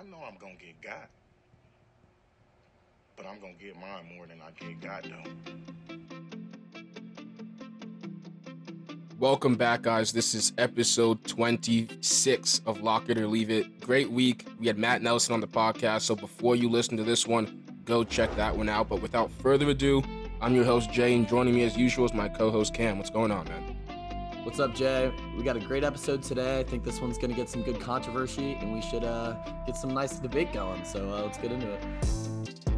I know I'm gonna get got, but I'm gonna get mine more than I get got though. Welcome back, guys. This is episode 26 of Lock It or Leave It. Great week. We had Matt Nelson on the podcast. So before you listen to this one, go check that one out. But without further ado, I'm your host, Jay, and joining me as usual is my co host, Cam. What's going on, man? What's up, Jay? We got a great episode today. I think this one's going to get some good controversy, and we should uh, get some nice debate going. So uh, let's get into it.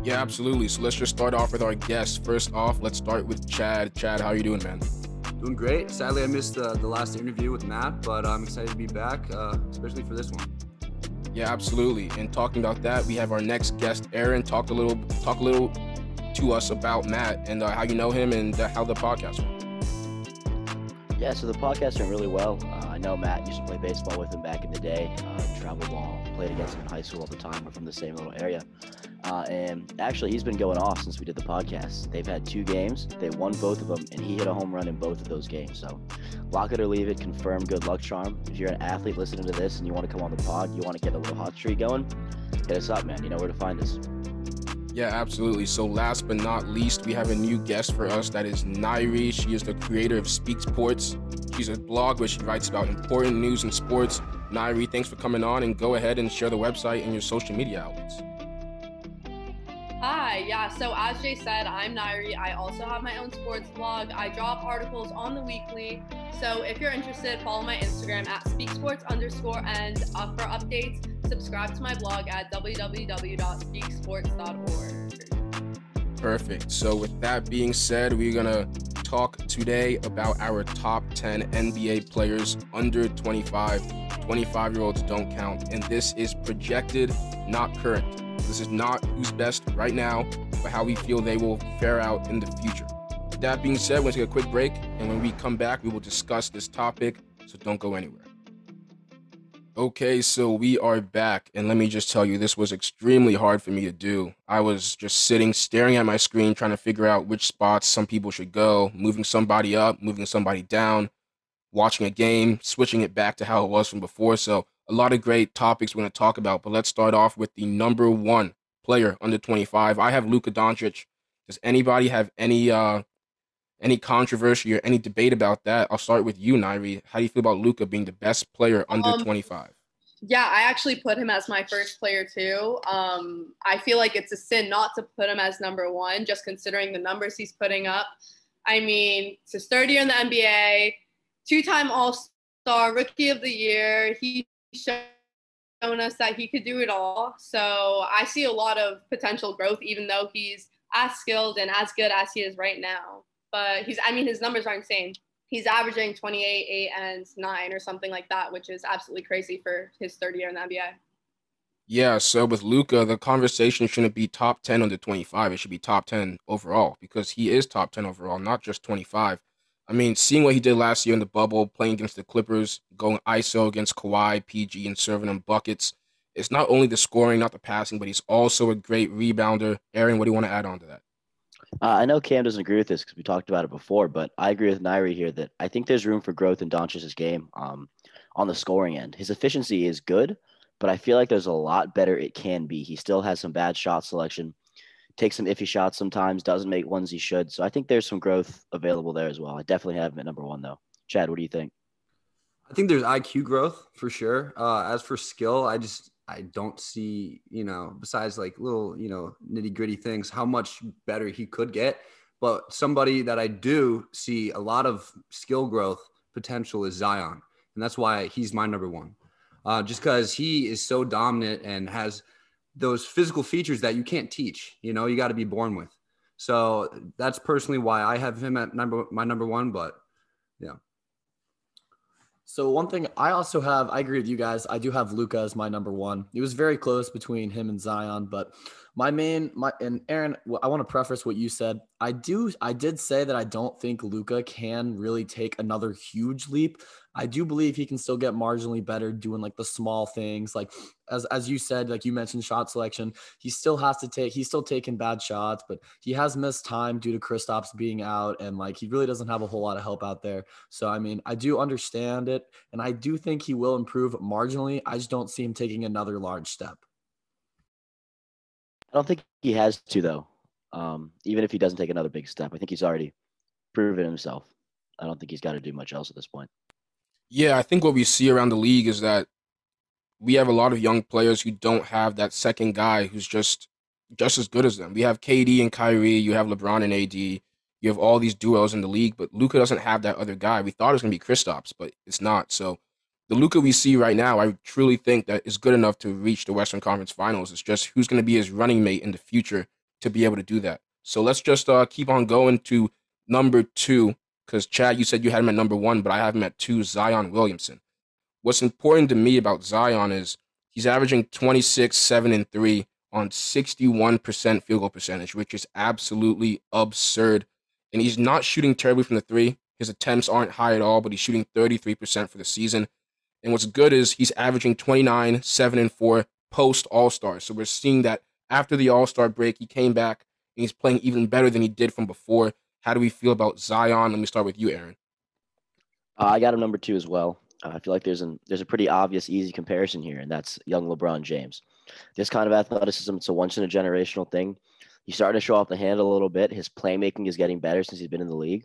Yeah, absolutely. So let's just start off with our guests. First off, let's start with Chad. Chad, how are you doing, man? Doing great. Sadly, I missed uh, the last interview with Matt, but I'm excited to be back, uh, especially for this one. Yeah, absolutely. And talking about that, we have our next guest, Aaron. Talk a little, talk a little to us about Matt and uh, how you know him and uh, how the podcast went. Yeah, so the podcast went really well. Uh, I know Matt used to play baseball with him back in the day, uh, travel ball, played against him in high school all the time. We're from the same little area. Uh, and actually, he's been going off since we did the podcast. They've had two games, they won both of them, and he hit a home run in both of those games. So, lock it or leave it, confirm good luck charm. If you're an athlete listening to this and you want to come on the pod, you want to get a little hot streak going, hit us up, man. You know where to find us. Yeah, absolutely. So, last but not least, we have a new guest for us. That is Nyrie. She is the creator of Speak Sports. She's a blog where she writes about important news in sports. Nyrie, thanks for coming on, and go ahead and share the website and your social media outlets. Hi, yeah. So as Jay said, I'm Nyrie. I also have my own sports blog. I drop articles on the weekly. So if you're interested, follow my Instagram at speaksports underscore and uh, for updates, subscribe to my blog at www.speaksports.org. Perfect. So, with that being said, we're to talk today about our top 10 NBA players under 25. 25 year olds don't count. And this is projected, not current. This is not who's best right now, but how we feel they will fare out in the future. That being said, we're going to take a quick break. And when we come back, we will discuss this topic. So, don't go anywhere. Okay, so we are back, and let me just tell you, this was extremely hard for me to do. I was just sitting, staring at my screen, trying to figure out which spots some people should go, moving somebody up, moving somebody down, watching a game, switching it back to how it was from before. So, a lot of great topics we're going to talk about, but let's start off with the number one player under 25. I have Luka Doncic. Does anybody have any uh any controversy or any debate about that? I'll start with you, Nyrie. How do you feel about Luka being the best player under um, 25? Yeah, I actually put him as my first player too. Um, I feel like it's a sin not to put him as number one, just considering the numbers he's putting up. I mean, it's his third year in the NBA, two-time All-Star, Rookie of the Year. He's shown us that he could do it all. So I see a lot of potential growth, even though he's as skilled and as good as he is right now but he's I mean his numbers are insane. He's averaging 28, 8, and 9 or something like that, which is absolutely crazy for his third year in the NBA. Yeah, so with Luka, the conversation shouldn't be top 10 under 25. It should be top 10 overall because he is top 10 overall, not just 25. I mean, seeing what he did last year in the bubble, playing against the Clippers, going ISO against Kawhi, PG, and serving them buckets, it's not only the scoring, not the passing, but he's also a great rebounder. Aaron, what do you want to add on to that? Uh, I know Cam doesn't agree with this because we talked about it before, but I agree with Nyrie here that I think there's room for growth in Doncic's game um, on the scoring end. His efficiency is good, but I feel like there's a lot better it can be. He still has some bad shot selection, takes some iffy shots sometimes, doesn't make ones he should. So I think there's some growth available there as well. I definitely have him at number one though. Chad, what do you think? I think there's IQ growth for sure. Uh, as for skill, I just I don't see, you know, besides like little, you know, nitty gritty things, how much better he could get. But somebody that I do see a lot of skill growth potential is Zion. And that's why he's my number one. Uh, just because he is so dominant and has those physical features that you can't teach, you know, you got to be born with. So that's personally why I have him at number my number one. But yeah. So one thing I also have, I agree with you guys. I do have Luka as my number one. It was very close between him and Zion, but my main my and Aaron, I want to preface what you said. I do I did say that I don't think Luka can really take another huge leap. I do believe he can still get marginally better doing like the small things. Like as as you said, like you mentioned shot selection. He still has to take he's still taking bad shots, but he has missed time due to Kristaps being out and like he really doesn't have a whole lot of help out there. So I mean, I do understand it and I do think he will improve marginally. I just don't see him taking another large step. I don't think he has to though. Um, even if he doesn't take another big step, I think he's already proven himself. I don't think he's got to do much else at this point. Yeah, I think what we see around the league is that we have a lot of young players who don't have that second guy who's just just as good as them. We have KD and Kyrie, you have LeBron and AD, you have all these duos in the league, but Luka doesn't have that other guy. We thought it was gonna be Kristaps, but it's not. So the Luka we see right now, I truly think that is good enough to reach the Western Conference Finals. It's just who's going to be his running mate in the future to be able to do that. So let's just uh, keep on going to number two, because Chad, you said you had him at number one, but I have him at two, Zion Williamson. What's important to me about Zion is he's averaging 26, 7, and 3 on 61% field goal percentage, which is absolutely absurd. And he's not shooting terribly from the three. His attempts aren't high at all, but he's shooting 33% for the season. And what's good is he's averaging 29, 7, and 4 post All Star. So we're seeing that after the All Star break, he came back and he's playing even better than he did from before. How do we feel about Zion? Let me start with you, Aaron. Uh, I got him number two as well. Uh, I feel like there's an there's a pretty obvious, easy comparison here, and that's young LeBron James. This kind of athleticism, it's a once in a generational thing. He's starting to show off the handle a little bit. His playmaking is getting better since he's been in the league.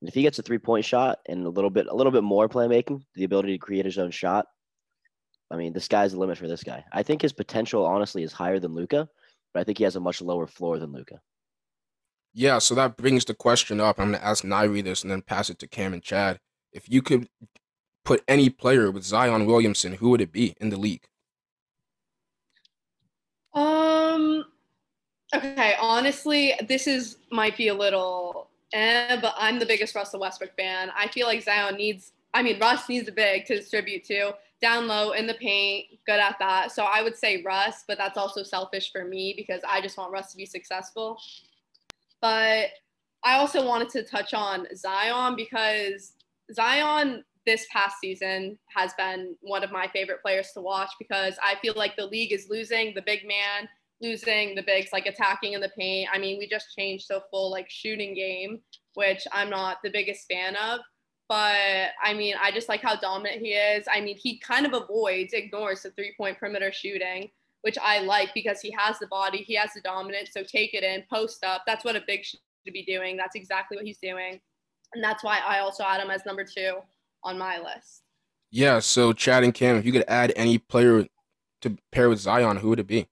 And if he gets a three point shot and a little bit a little bit more playmaking, the ability to create his own shot, I mean, the sky's the limit for this guy. I think his potential honestly is higher than Luka, but I think he has a much lower floor than Luka. Yeah, so that brings the question up. I'm going to ask Nyrie this and then pass it to Cam and Chad. If you could put any player with Zion Williamson, who would it be in the league? Um. Okay, honestly, this is might be a little eh, but I'm the biggest Russell Westbrook fan. I feel like Zion needs, I mean, Russ needs a big to distribute to. Down low in the paint, good at that. So I would say Russ, but that's also selfish for me because I just want Russ to be successful. But I also wanted to touch on Zion because Zion this past season has been one of my favorite players to watch because I feel like the league is losing the big man losing the bigs, like attacking in the paint. I mean, we just changed so full like shooting game, which I'm not the biggest fan of. But I mean, I just like how dominant he is. I mean, he kind of avoids, ignores the three point perimeter shooting, which I like because he has the body, he has the dominance. So take it in, post up. That's what a big should be doing. That's exactly what he's doing. And that's why I also add him as number two on my list. Yeah. So Chad and Cam, if you could add any player to pair with Zion, who would it be?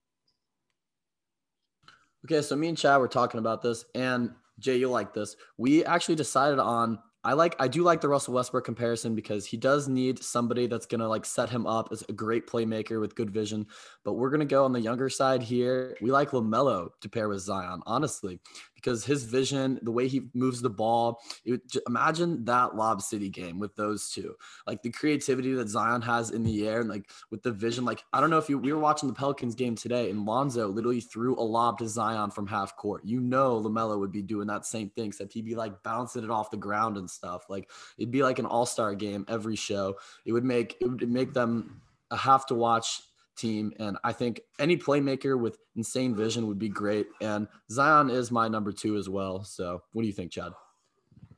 Okay, so me and Chad were talking about this, and Jay, you'll like this. We actually decided on I like I do like the Russell Westbrook comparison because he does need somebody that's gonna like set him up as a great playmaker with good vision. But we're gonna go on the younger side here. We like LaMelo to pair with Zion, honestly, because his vision, the way he moves the ball, it, imagine that Lob City game with those two. Like the creativity that Zion has in the air and like with the vision. Like I don't know if you we were watching the Pelicans game today and Lonzo literally threw a lob to Zion from half court. You know LaMelo would be doing that same thing, except he'd be like bouncing it off the ground and stuff. Like it'd be like an all-star game every show. It would make it would make them have to watch team. And I think any playmaker with insane vision would be great. And Zion is my number two as well. So what do you think, Chad?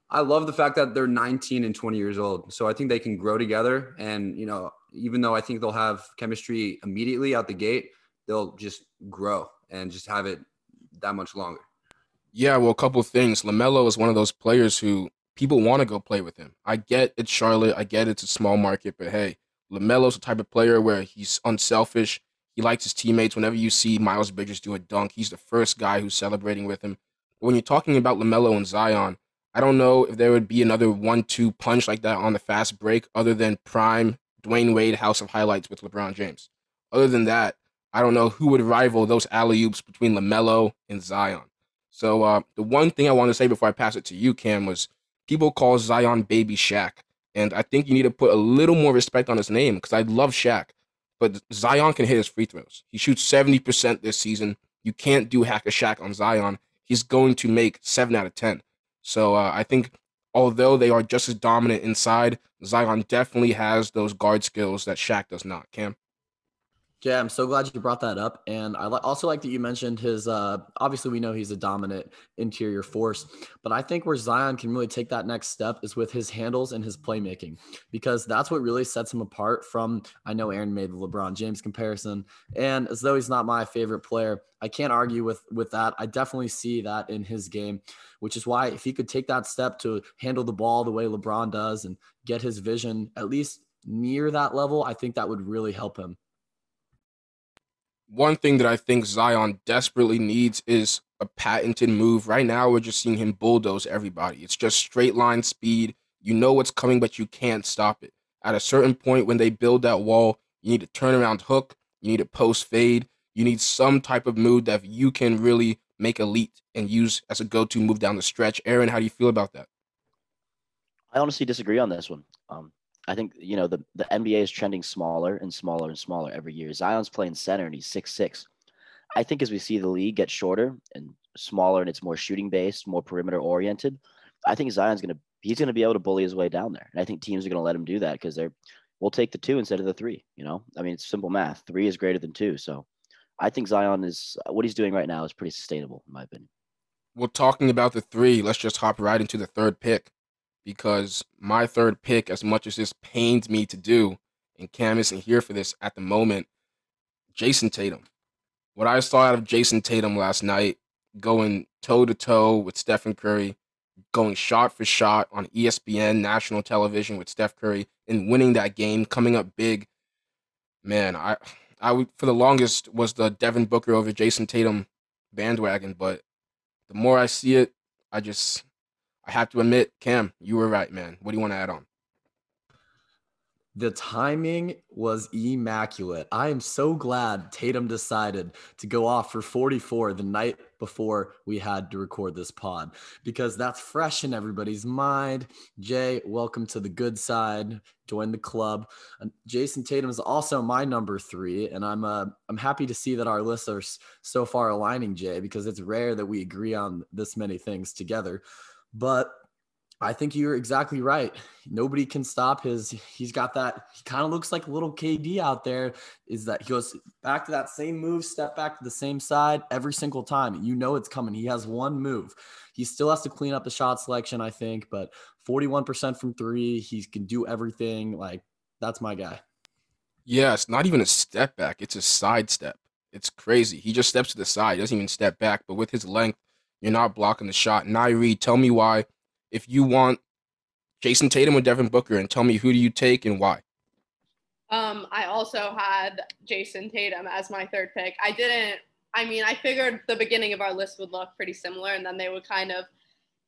I love the fact that they're 19 and 20 years old. So I think they can grow together. And, you know, even though I think they'll have chemistry immediately out the gate, they'll just grow and just have it that much longer. Yeah, well, a couple things. LaMelo is one of those players who people want to go play with him. I get it's Charlotte. I get it's a small market, but hey, LaMelo's the type of player where he's unselfish. He likes his teammates. Whenever you see Miles Bridges do a dunk, he's the first guy who's celebrating with him. But when you're talking about LaMelo and Zion, I don't know if there would be another one-two punch like that on the fast break, other than prime Dwyane Wade House of Highlights with LeBron James. Other than that, I don't know who would rival those alley oops between LaMelo and Zion. So uh, the one thing I want to say before I pass it to you, Cam, was people call Zion Baby Shaq. And I think you need to put a little more respect on his name because I love Shaq. But Zion can hit his free throws. He shoots 70% this season. You can't do hack a Shaq on Zion. He's going to make 7 out of 10. So uh, I think although they are just as dominant inside, Zion definitely has those guard skills that Shaq does not. Cam? Yeah, I'm so glad you brought that up. And I also like that you mentioned his, uh, obviously, we know he's a dominant interior force, but I think where Zion can really take that next step is with his handles and his playmaking, because that's what really sets him apart from. I know Aaron made the LeBron James comparison, and as though he's not my favorite player, I can't argue with with that. I definitely see that in his game, which is why if he could take that step to handle the ball the way LeBron does and get his vision at least near that level, I think that would really help him one thing that I think Zion desperately needs is a patented move. Right now, we're just seeing him bulldoze everybody. It's just straight line speed. You know what's coming, but you can't stop it. At a certain point, when they build that wall, you need a turnaround hook, you need a post fade, you need some type of move that you can really make elite and use as a go to move down the stretch. Aaron, how do you feel about that? I honestly disagree on this one. Um, I think you know the the NBA is trending smaller and smaller and smaller every year. Zion's playing center and he's six six. I think as we see the league get shorter and smaller and it's more shooting based, more perimeter oriented, I think Zion's gonna he's gonna be able to bully his way down there, and I think teams are gonna let him do that because they're we'll take the two instead of the three. You know, I mean it's simple math. Three is greater than two, so I think Zion is what he's doing right now is pretty sustainable in my opinion. Well, talking about the three, let's just hop right into the third pick because my third pick, as much as this pains me to do, and Cam isn't here for this at the moment, Jayson Tatum. What I saw out of Jayson Tatum last night, going toe to toe with Stephen Curry, going shot for shot on ESPN national television with Steph Curry, and winning that game, coming up big. Man, I, I would for the longest was the Devin Booker over Jayson Tatum bandwagon, but the more I see it, I just I have to admit, Cam, you were right, man. What do you want to add on? The timing was immaculate. I am so glad Tatum decided to go off for 44 the night before we had to record this pod because that's fresh in everybody's mind. Jay, welcome to the good side. Join the club. Jayson Tatum is also my number three, and I'm uh, I'm happy to see that our lists are so far aligning, Jay, because it's rare that we agree on this many things together. But I think you're exactly right. Nobody can stop his. He's got that. He kind of looks like a little KD out there. Is that he goes back to that same move, step back to the same side every single time. You know it's coming. He has one move. He still has to clean up the shot selection, I think, but 41% from three. He can do everything. Like that's my guy. Yeah, it's not even a step back. It's a side step. It's crazy. He just steps to the side. He doesn't even step back. But with his length, you're not blocking the shot. Nyrie, tell me why. If you want Jayson Tatum or Devin Booker, and tell me who do you take and why. Um, I also had Jayson Tatum as my third pick. I didn't. I mean, I figured the beginning of our list would look pretty similar, and then they would kind of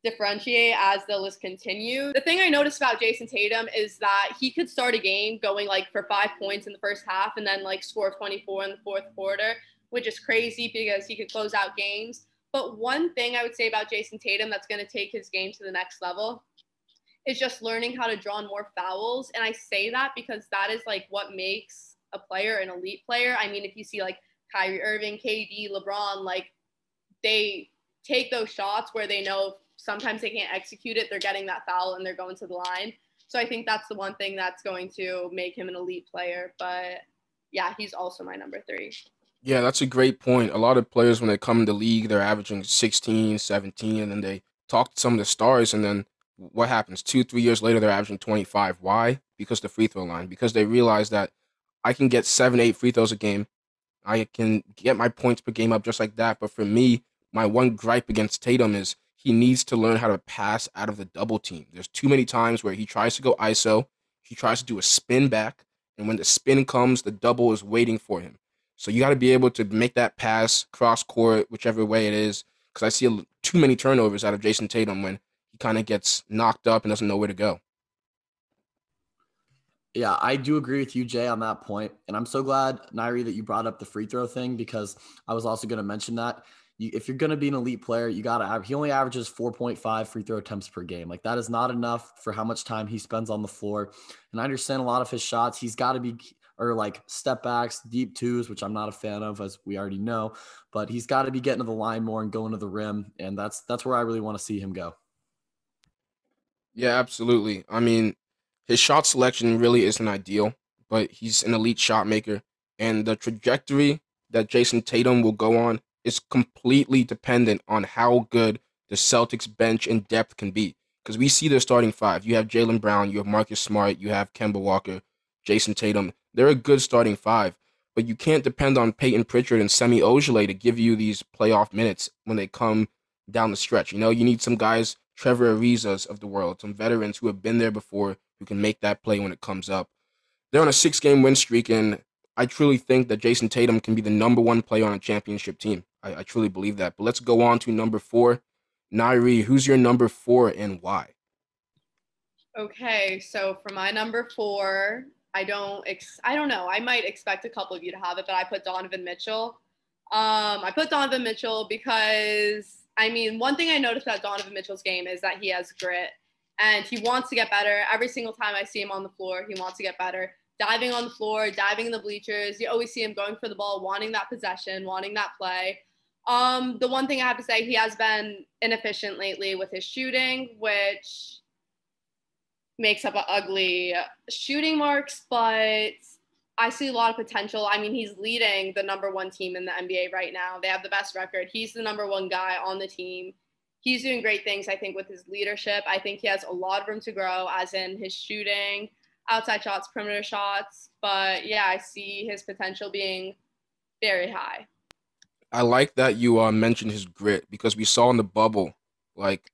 differentiate as the list continued. The thing I noticed about Jayson Tatum is that he could start a game going like for five points in the first half and then like score 24 in the fourth quarter, which is crazy because he could close out games. But one thing I would say about Jayson Tatum that's going to take his game to the next level is just learning how to draw more fouls. And I say that because that is like what makes a player an elite player. I mean, if you see like Kyrie Irving, KD, LeBron, like they take those shots where they know sometimes they can't execute it, they're getting that foul and they're going to the line. So I think that's the one thing that's going to make him an elite player. But yeah, he's also my number three. Yeah, that's a great point. A lot of players, when they come in the league, they're averaging 16, 17, and then they talk to some of the stars, and then what happens? Two, three years later, they're averaging 25. Why? Because the free throw line. Because they realize that I can get seven, eight free throws a game. I can get my points per game up just like that. But for me, my one gripe against Tatum is he needs to learn how to pass out of the double team. There's too many times where he tries to go ISO, he tries to do a spin back, and when the spin comes, the double is waiting for him. So you got to be able to make that pass cross court, whichever way it is. Because I see too many turnovers out of Jayson Tatum when he kind of gets knocked up and doesn't know where to go. Yeah, I do agree with you, Jay, on that point. And I'm so glad, Nyrie, that you brought up the free throw thing because I was also going to mention that. You, if you're going to be an elite player, you got to. He only averages 4.5 free throw attempts per game. Like that is not enough for how much time he spends on the floor. And I understand a lot of his shots. He's got to be or like step backs, deep twos, which I'm not a fan of, as we already know. But he's got to be getting to the line more and going to the rim, and that's that's where I really want to see him go. Yeah, absolutely. I mean, his shot selection really isn't ideal, but he's an elite shot maker. And the trajectory that Jayson Tatum will go on is completely dependent on how good the Celtics bench and depth can be. Because we see their starting five. You have Jaylen Brown, you have Marcus Smart, you have Kemba Walker, Jayson Tatum. They're a good starting five. But you can't depend on Payton Pritchard and Semi Ojeleye to give you these playoff minutes when they come down the stretch. You know, you need some guys, Trevor Arizas of the world, some veterans who have been there before who can make that play when it comes up. They're on a six game win streak, and I truly think that Jayson Tatum can be the number one player on a championship team. I, I truly believe that. But let's go on to number four. Nyrie, who's your number four and why? Okay, so for my number four, I don't ex- I don't know. I might expect a couple of you to have it, but I put Donovan Mitchell. Um, I put Donovan Mitchell because I mean, one thing I noticed about Donovan Mitchell's game is that he has grit and he wants to get better. Every single time I see him on the floor, he wants to get better. Diving on the floor, diving in the bleachers. You always see him going for the ball, wanting that possession, wanting that play. Um, the one thing I have to say, he has been inefficient lately with his shooting, which makes up an ugly shooting marks, but I see a lot of potential. I mean, he's leading the number one team in the NBA right now. They have the best record. He's the number one guy on the team. He's doing great things, I think, with his leadership. I think he has a lot of room to grow, as in his shooting, outside shots, perimeter shots. But yeah, I see his potential being very high. I like that you uh, mentioned his grit because we saw in the bubble, like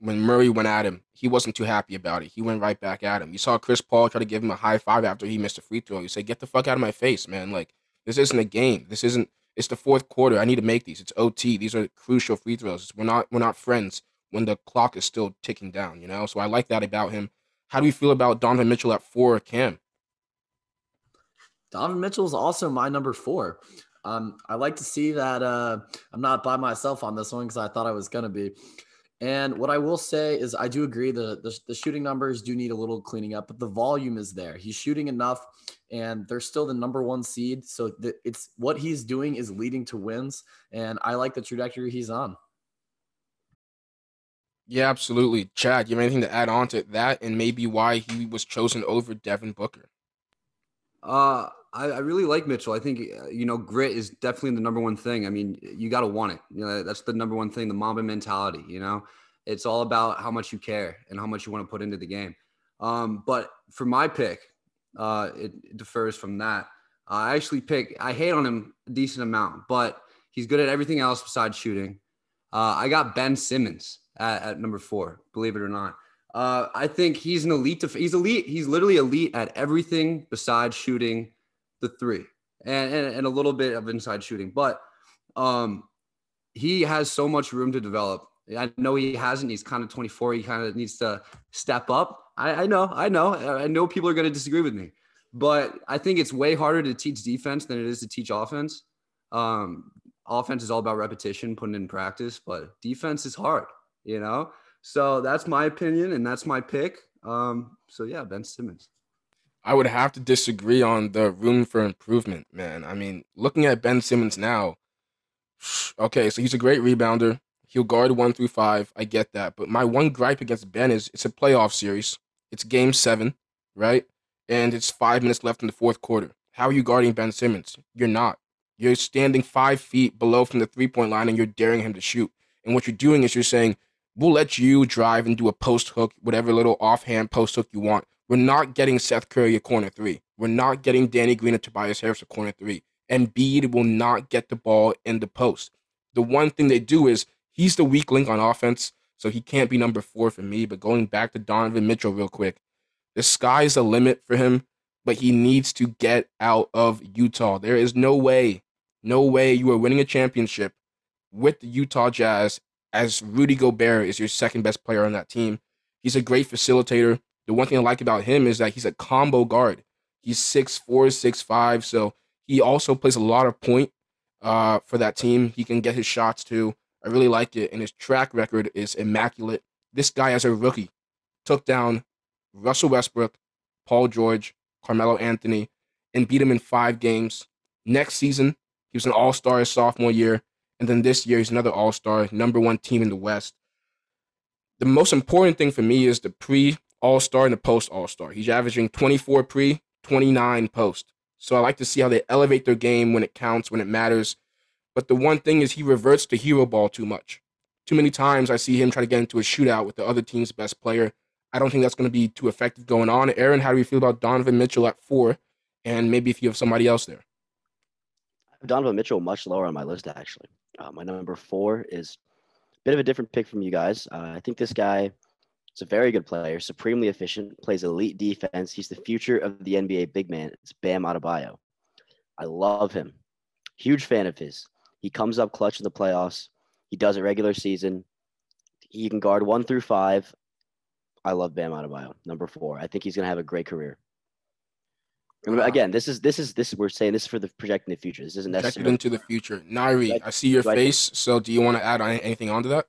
when Murray went at him, he wasn't too happy about it. He went right back at him. You saw Chris Paul try to give him a high five after he missed a free throw. You say, "Get the fuck out of my face, man! Like this isn't a game. This isn't. It's the fourth quarter. I need to make these. It's OT. These are crucial free throws. We're not. We're not friends when the clock is still ticking down. You know. So I like that about him. How do you feel about Donovan Mitchell at four, Cam? Donovan Mitchell is also my number four. Um, I like to see that uh, I'm not by myself on this one because I thought I was gonna be. And what I will say is, I do agree the, the, the shooting numbers do need a little cleaning up, but the volume is there. He's shooting enough, and they're still the number one seed. So the, it's what he's doing is leading to wins, and I like the trajectory he's on. Yeah, absolutely. Chad, you have anything to add on to that, and maybe why he was chosen over Devin Booker? Uh, I, I really like Mitchell. I think uh, you know grit is definitely the number one thing. I mean, you got to want it. You know, that's the number one thing. The Mamba mentality. You know, it's all about how much you care and how much you want to put into the game. Um, but for my pick, uh, it, differs from that. I actually pick. I hate on him a decent amount, but he's good at everything else besides shooting. Uh, I got Ben Simmons at, at number four. Believe it or not. Uh, I think he's an elite. Def- he's elite. He's literally elite at everything besides shooting the three and, and, and a little bit of inside shooting. But um, he has so much room to develop. I know he hasn't. He's kind of 24. He kind of needs to step up. I, I know. I know. I know people are going to disagree with me, but I think it's way harder to teach defense than it is to teach offense. Um, offense is all about repetition, putting in practice, but defense is hard, you know? So that's my opinion and that's my pick. Um, so yeah, Ben Simmons. I would have to disagree on the room for improvement, man. I mean, looking at Ben Simmons now, okay, so he's a great rebounder. He'll guard one through five. I get that. But my one gripe against Ben is it's a playoff series. It's game seven, right? And it's five minutes left in the fourth quarter. How are you guarding Ben Simmons? You're not. You're standing five feet below from the three point line and you're daring him to shoot. And what you're doing is you're saying, we'll let you drive and do a post hook, whatever little offhand post hook you want. We're not getting Seth Curry a corner three. We're not getting Danny Green and Tobias Harris a corner three. And Embiid will not get the ball in the post. The one thing they do is he's the weak link on offense, so he can't be number four for me. But going back to Donovan Mitchell real quick, the sky's the limit for him, but he needs to get out of Utah. There is no way, no way you are winning a championship with the Utah Jazz as Rudy Gobert is your second best player on that team. He's a great facilitator. The one thing I like about him is that he's a combo guard. He's six four, six five, so he also plays a lot of point uh, for that team. He can get his shots too. I really like it, and his track record is immaculate. This guy, as a rookie, took down Russell Westbrook, Paul George, Carmelo Anthony, and beat him in five games. Next season, he was an All Star his sophomore year, and then this year he's another All Star, number one team in the West. The most important thing for me is the pre all star and the post all star. He's averaging 24 pre, 29 post. So I like to see how they elevate their game when it counts, when it matters. But the one thing is he reverts to hero ball too much. Too many times I see him try to get into a shootout with the other team's best player. I don't think that's going to be too effective going on. Aaron, how do you feel about Donovan Mitchell at four? And maybe if you have somebody else there. Donovan Mitchell much lower on my list, actually. Uh, my number four is a bit of a different pick from you guys. Uh, I think this guy is a very good player, supremely efficient, plays elite defense. He's the future of the NBA big man. It's Bam Adebayo. I love him. Huge fan of his. He comes up clutch in the playoffs. He does it regular season. He can guard one through five. I love Bam Adebayo, number four. I think he's going to have a great career. Remember, again, this is this is this we're saying this is for the projecting the future. This isn't Projected necessarily into the future. Nyrie, Right. I see your Right. face. So do you want to add on- anything onto that?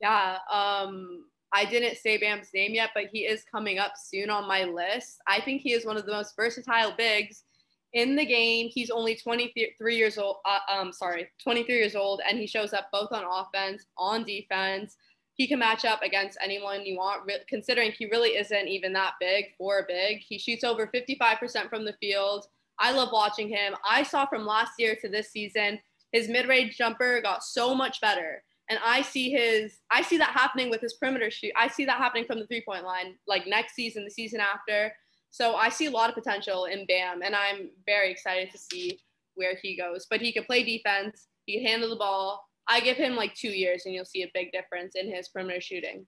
Yeah. Um, I didn't say Bam's name yet, but he is coming up soon on my list. I think he is one of the most versatile bigs in the game. He's only 23 years old. Uh, um, sorry, 23 years old, and he shows up both on offense, on defense. He can match up against anyone you want, re- considering he really isn't even that big for a big. He shoots over 55% from the field. I love watching him. I saw from last year to this season, his mid-range jumper got so much better and I see his I see that happening with his perimeter shoot. I see that happening from the three point line, like next season, the season after. So I see a lot of potential in Bam, and I'm very excited to see where he goes. But he can play defense. He can handle the ball. I give him like two years, and you'll see a big difference in his perimeter shooting.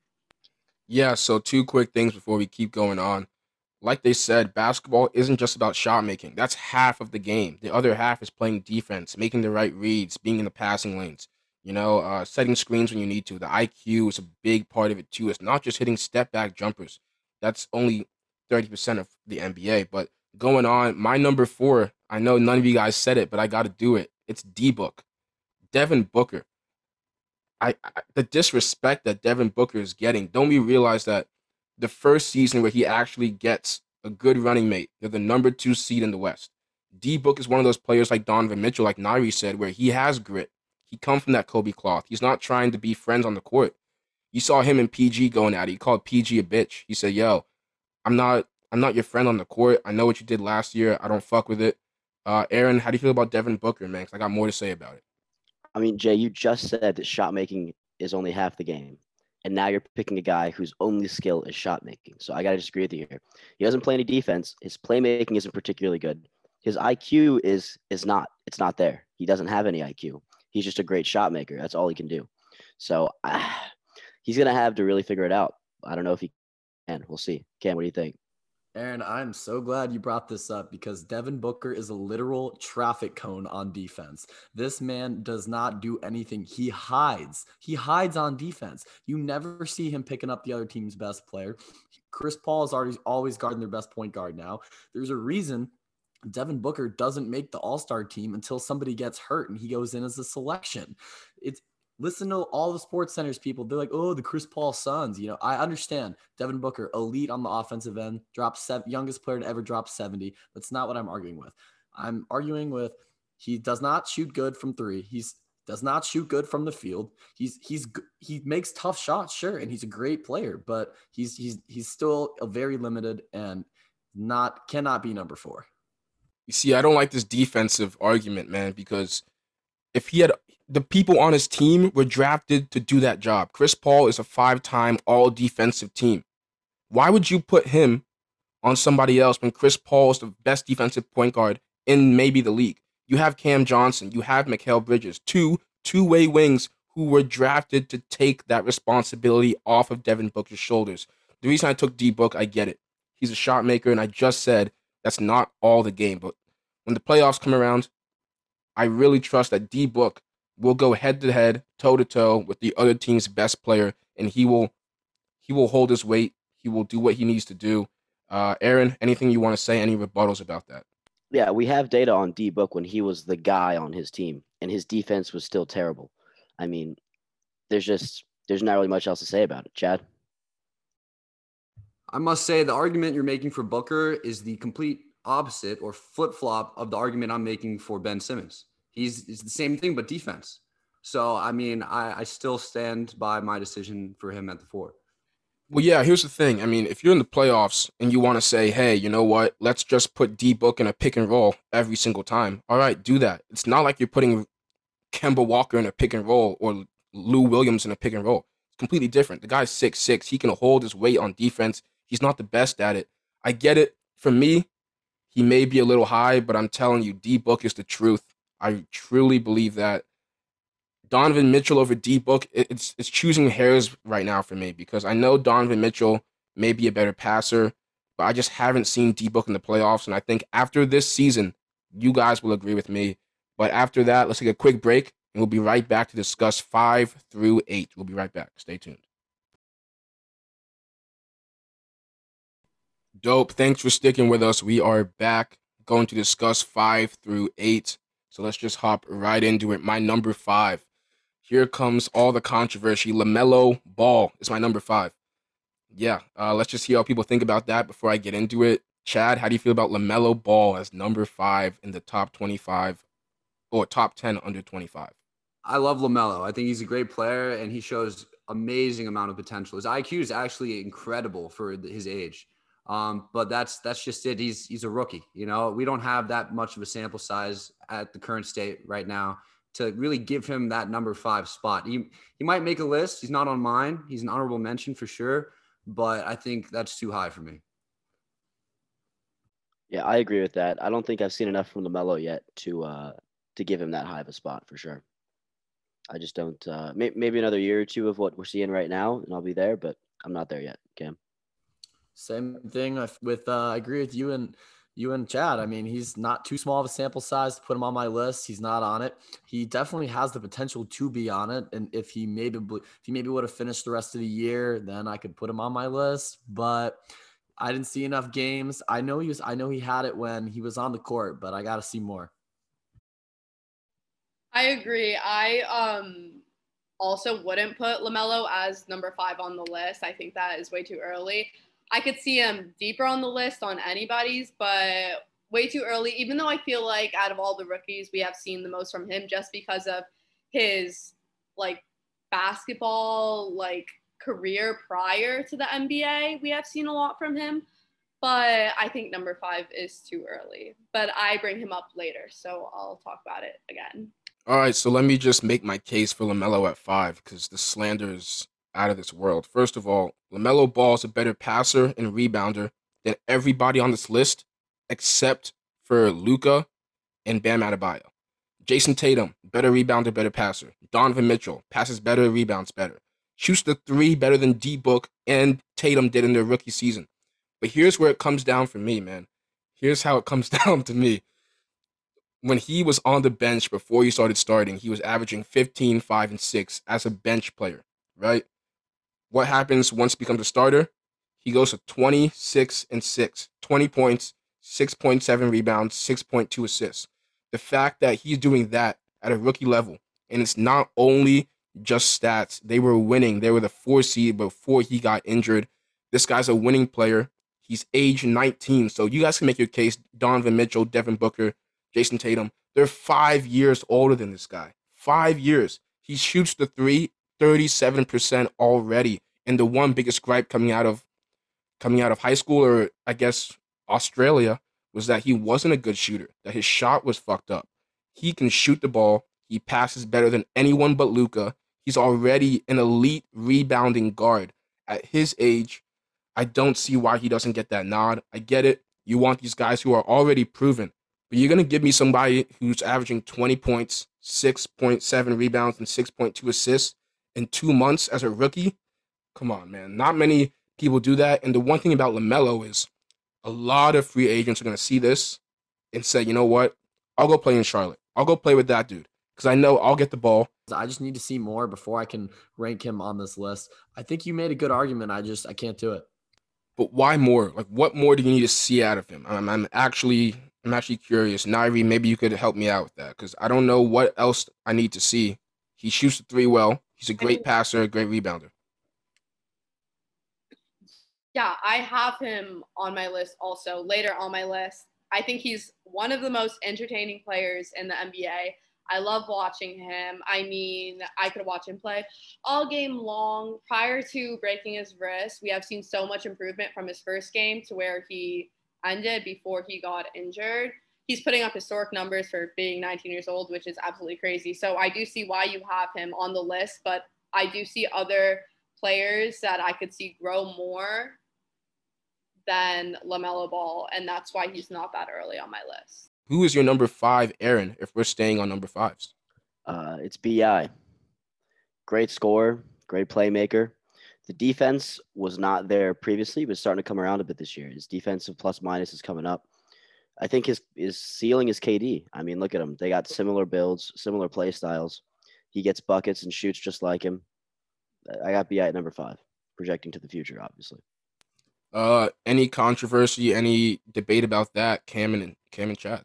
Yeah, so two quick things before we keep going on. Like they said, basketball isn't just about shot making. That's half of the game. The other half is playing defense, making the right reads, being in the passing lanes, you know, uh, setting screens when you need to. The IQ is a big part of it too. It's not just hitting step back jumpers. That's only 30% of the NBA. But going on, my number four, I know none of you guys said it, but I got to do it. It's D Book, Devin Booker. I, I the disrespect that Devin Booker is getting. Don't we realize that the first season where he actually gets a good running mate, they're the number two seed in the West. D Book is one of those players like Donovan Mitchell, like Nyrie said, where he has grit. He come from that Kobe cloth. He's not trying to be friends on the court. You saw him and PG going at it. He called PG a bitch. He said, "Yo, I'm not, I'm not your friend on the court. I know what you did last year. I don't fuck with it." Uh, Aaron, how do you feel about Devin Booker, man? 'Cause I got more to say about it. I mean, Jay, you just said that shot making is only half the game. And now you're picking a guy whose only skill is shot making. So I got to disagree with you here. He doesn't play any defense. His playmaking isn't particularly good. His IQ is is not. It's not there. He doesn't have any IQ. He's just a great shot maker. That's all he can do. So he's gonna have to really figure it out. I don't know if he can. We'll see. Cam, what do you think? Aaron, I'm so glad you brought this up because Devin Booker is a literal traffic cone on defense. This man does not do anything. He hides. He hides on defense. You never see him picking up the other team's best player. Chris Paul is already always guarding their best point guard now. There's a reason Devin Booker doesn't make the All-Star team until somebody gets hurt and he goes in as a selection. It's listen to all the sports centers people. They're like oh the chris paul suns you know? I understand. Devin booker elite on the offensive end dropped seven youngest player to ever drop 70 that's not what i'm arguing with. I'm arguing with he does not shoot good from three. He's does not shoot good from the field. He's he's he makes tough shots sure and he's a great player but he's he's he's still a very limited and not cannot be number four. You see, I don't like this defensive argument, man, because if he had the people on his team were drafted to do that job. Chris Paul is a five-time all defensive team. Why would you put him on somebody else when Chris Paul is the best defensive point guard in maybe the league? You have Cam Johnson, you have Mikal Bridges, two two-way wings who were drafted to take that responsibility off of Devin Booker's shoulders. The reason I took D Book, I get it. He's a shot maker, and I just said that's not all the game. But when the playoffs come around, I really trust that D Book will go head to head, toe to toe with the other team's best player, and he will he will hold his weight. He will do what he needs to do. Uh, Aaron, anything you want to say? Any rebuttals about that? Yeah, we have data on D Book when he was the guy on his team, and his defense was still terrible. I mean, there's just there's not really much else to say about it. Chad. I must say the argument you're making for Booker is the complete opposite or flip flop of the argument I'm making for Ben Simmons. He's the same thing but defense. So I mean, I, I still stand by my decision for him at the four. Well, yeah, here's the thing. I mean, if you're in the playoffs and you want to say, hey, you know what? Let's just put D Book in a pick and roll every single time. All right, do that. It's not like you're putting Kemba Walker in a pick and roll or Lou Williams in a pick and roll. It's completely different. The guy's six six. He can hold his weight on defense. He's not the best at it. I get it. For me, he may be a little high, but I'm telling you, D Book is the truth. I truly believe that. Donovan Mitchell over D Book, it's it's choosing hairs right now for me because I know Donovan Mitchell may be a better passer, but I just haven't seen D Book in the playoffs. And I think after this season, you guys will agree with me. But after that, let's take a quick break and we'll be right back to discuss five through eight. We'll be right back. Stay tuned. Dope. Thanks for sticking with us. We are back going to discuss five through eight. So let's just hop right into it. My number five here comes all the controversy. LaMelo Ball is my number five. Yeah, uh, let's just see how people think about that before I get into it. Chad, how do you feel about LaMelo Ball as number five in the top 25 or top 10 under 25? I love LaMelo. I think he's a great player and he shows amazing amount of potential. His IQ is actually incredible for his age. Um, but that's that's just it. He's he's a rookie. You know, we don't have that much of a sample size at the current state right now to really give him that number five spot. He he might make a list. He's not on mine. He's an honorable mention for sure, but I think that's too high for me. Yeah, I agree with that. I don't think I've seen enough from LaMelo yet to uh to give him that high of a spot for sure. I just don't. Uh, may, maybe another year or two of what we're seeing right now, and I'll be there. But I'm not there yet, Cam. Same thing with. Uh, I agree with you and you and Chad. I mean, he's not too small of a sample size to put him on my list. He's not on it. He definitely has the potential to be on it. And if he maybe if he maybe would have finished the rest of the year, then I could put him on my list. But I didn't see enough games. I know he was I know he had it when he was on the court, but I gotta see more. I agree. I um also wouldn't put LaMelo as number five on the list. I think that is way too early. I could see him deeper on the list on anybody's, but way too early, even though I feel like out of all the rookies, we have seen the most from him just because of his like basketball like career prior to the NBA. We have seen a lot from him, but I think number five is too early. But I bring him up later, so I'll talk about it again. All right, so let me just make my case for LaMelo at five because the slander is out of this world. First of all, LaMelo Ball is a better passer and rebounder than everybody on this list except for Luka and Bam Adebayo. Jayson Tatum, better rebounder, better passer. Donovan Mitchell, passes better, rebounds better. Shoots the three better than D Book and Tatum did in their rookie season. But here's where it comes down for me, man. Here's how it comes down to me. When he was on the bench before he started starting, he was averaging 15, 5, and 6 as a bench player, right? What happens once he becomes a starter? He goes to 26 and 6, 20 points, 6.7 rebounds, 6.2 assists. The fact that he's doing that at a rookie level, and it's not only just stats, they were winning. They were the four seed before he got injured. This guy's a winning player. He's age 19. So you guys can make your case. Donovan Mitchell, Devin Booker, Jayson Tatum. They're five years older than this guy. Five years. He shoots the three 37% already. And the one biggest gripe coming out of coming out of high school or I guess Australia was that he wasn't a good shooter, that his shot was fucked up. He can shoot the ball. He passes better than anyone but Luka. He's already an elite rebounding guard. At his age, I don't see why he doesn't get that nod. I get it. You want these guys who are already proven. But you're going to give me somebody who's averaging 20 points, 6.7 rebounds, and 6.2 assists in two months as a rookie. Come on, man. Not many people do that. And the one thing about LaMelo is a lot of free agents are going to see this and say, you know what? I'll go play in Charlotte. I'll go play with that dude because I know I'll get the ball. I just need to see more before I can rank him on this list. I think you made a good argument. I just I can't do it. But why more? Like, what more do you need to see out of him? I'm, I'm actually I'm actually curious. Nyrie, maybe you could help me out with that because I don't know what else I need to see. He shoots the three well. He's a great passer, a great rebounder. Yeah, I have him on my list also later on my list. I think he's one of the most entertaining players in the NBA. I love watching him. I mean, I could watch him play all game long. Prior to breaking his wrist, we have seen so much improvement from his first game to where he ended before he got injured. He's putting up historic numbers for being 19 years old, which is absolutely crazy. So I do see why you have him on the list, but I do see other players that I could see grow more than LaMelo Ball, and that's why he's not that early on my list. Who is your number five, Aaron, if we're staying on number fives? Uh, it's BI. Great scorer, great playmaker. The defense was not there previously, but starting to come around a bit this year. His defensive plus minus is coming up. I think his his ceiling is KD. I mean, look at him. They got similar builds, similar play styles. He gets buckets and shoots just like him. I got BI at number five, projecting to the future, obviously. Uh, any controversy, any debate about that, Cam and Cam and Chadd?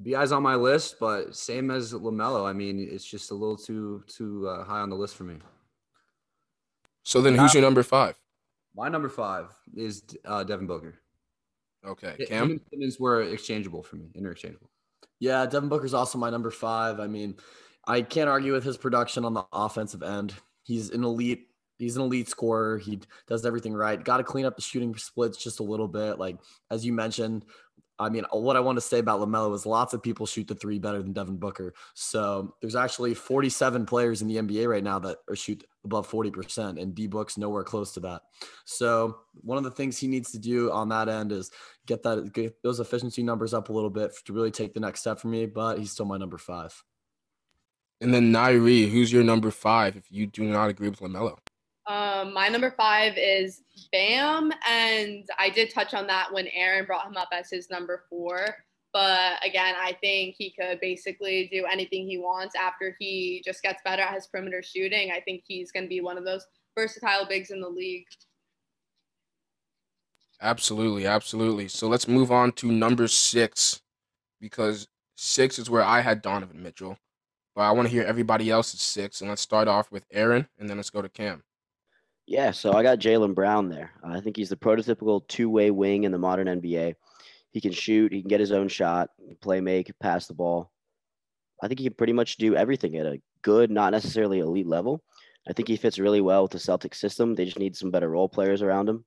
Bi's on my list, but same as Lamelo. I mean, it's just a little too too uh, high on the list for me. So then, who's your number five? My number five is uh, Devin Booker. Okay, Him Cam. and Simmons were exchangeable for me, interchangeable. Yeah, Devin Booker's also my number five. I mean, I can't argue with his production on the offensive end. He's an elite. He's an elite scorer. He does everything right. Got to clean up the shooting splits just a little bit. Like as you mentioned, I mean, uh, what I want to say about LaMelo is lots of people shoot the three better than Devin Booker. So there's actually 47 players in the NBA right now that are shoot above 40%, and D Book's nowhere close to that. So one of the things he needs to do on that end is get that get those efficiency numbers up a little bit to really take the next step for me. But he's still my number five. And then Nyrie, who's your number five if you do not agree with LaMelo? Um, my number five is Bam, and I did touch on that when Aaron brought him up as his number four. But again, I think he could basically do anything he wants after he just gets better at his perimeter shooting. I think he's going to be one of those versatile bigs in the league. Absolutely, absolutely. So let's move on to number six because six is where I had Donovan Mitchell. But I want to hear everybody else's six, and let's start off with Aaron, and then let's go to Cam. Yeah, so I got Jaylen Brown there. I think he's the prototypical two-way wing in the modern NBA. He can shoot, he can get his own shot, play make, pass the ball. I think he can pretty much do everything at a good, not necessarily elite level. I think he fits really well with the Celtic system. They just need some better role players around him.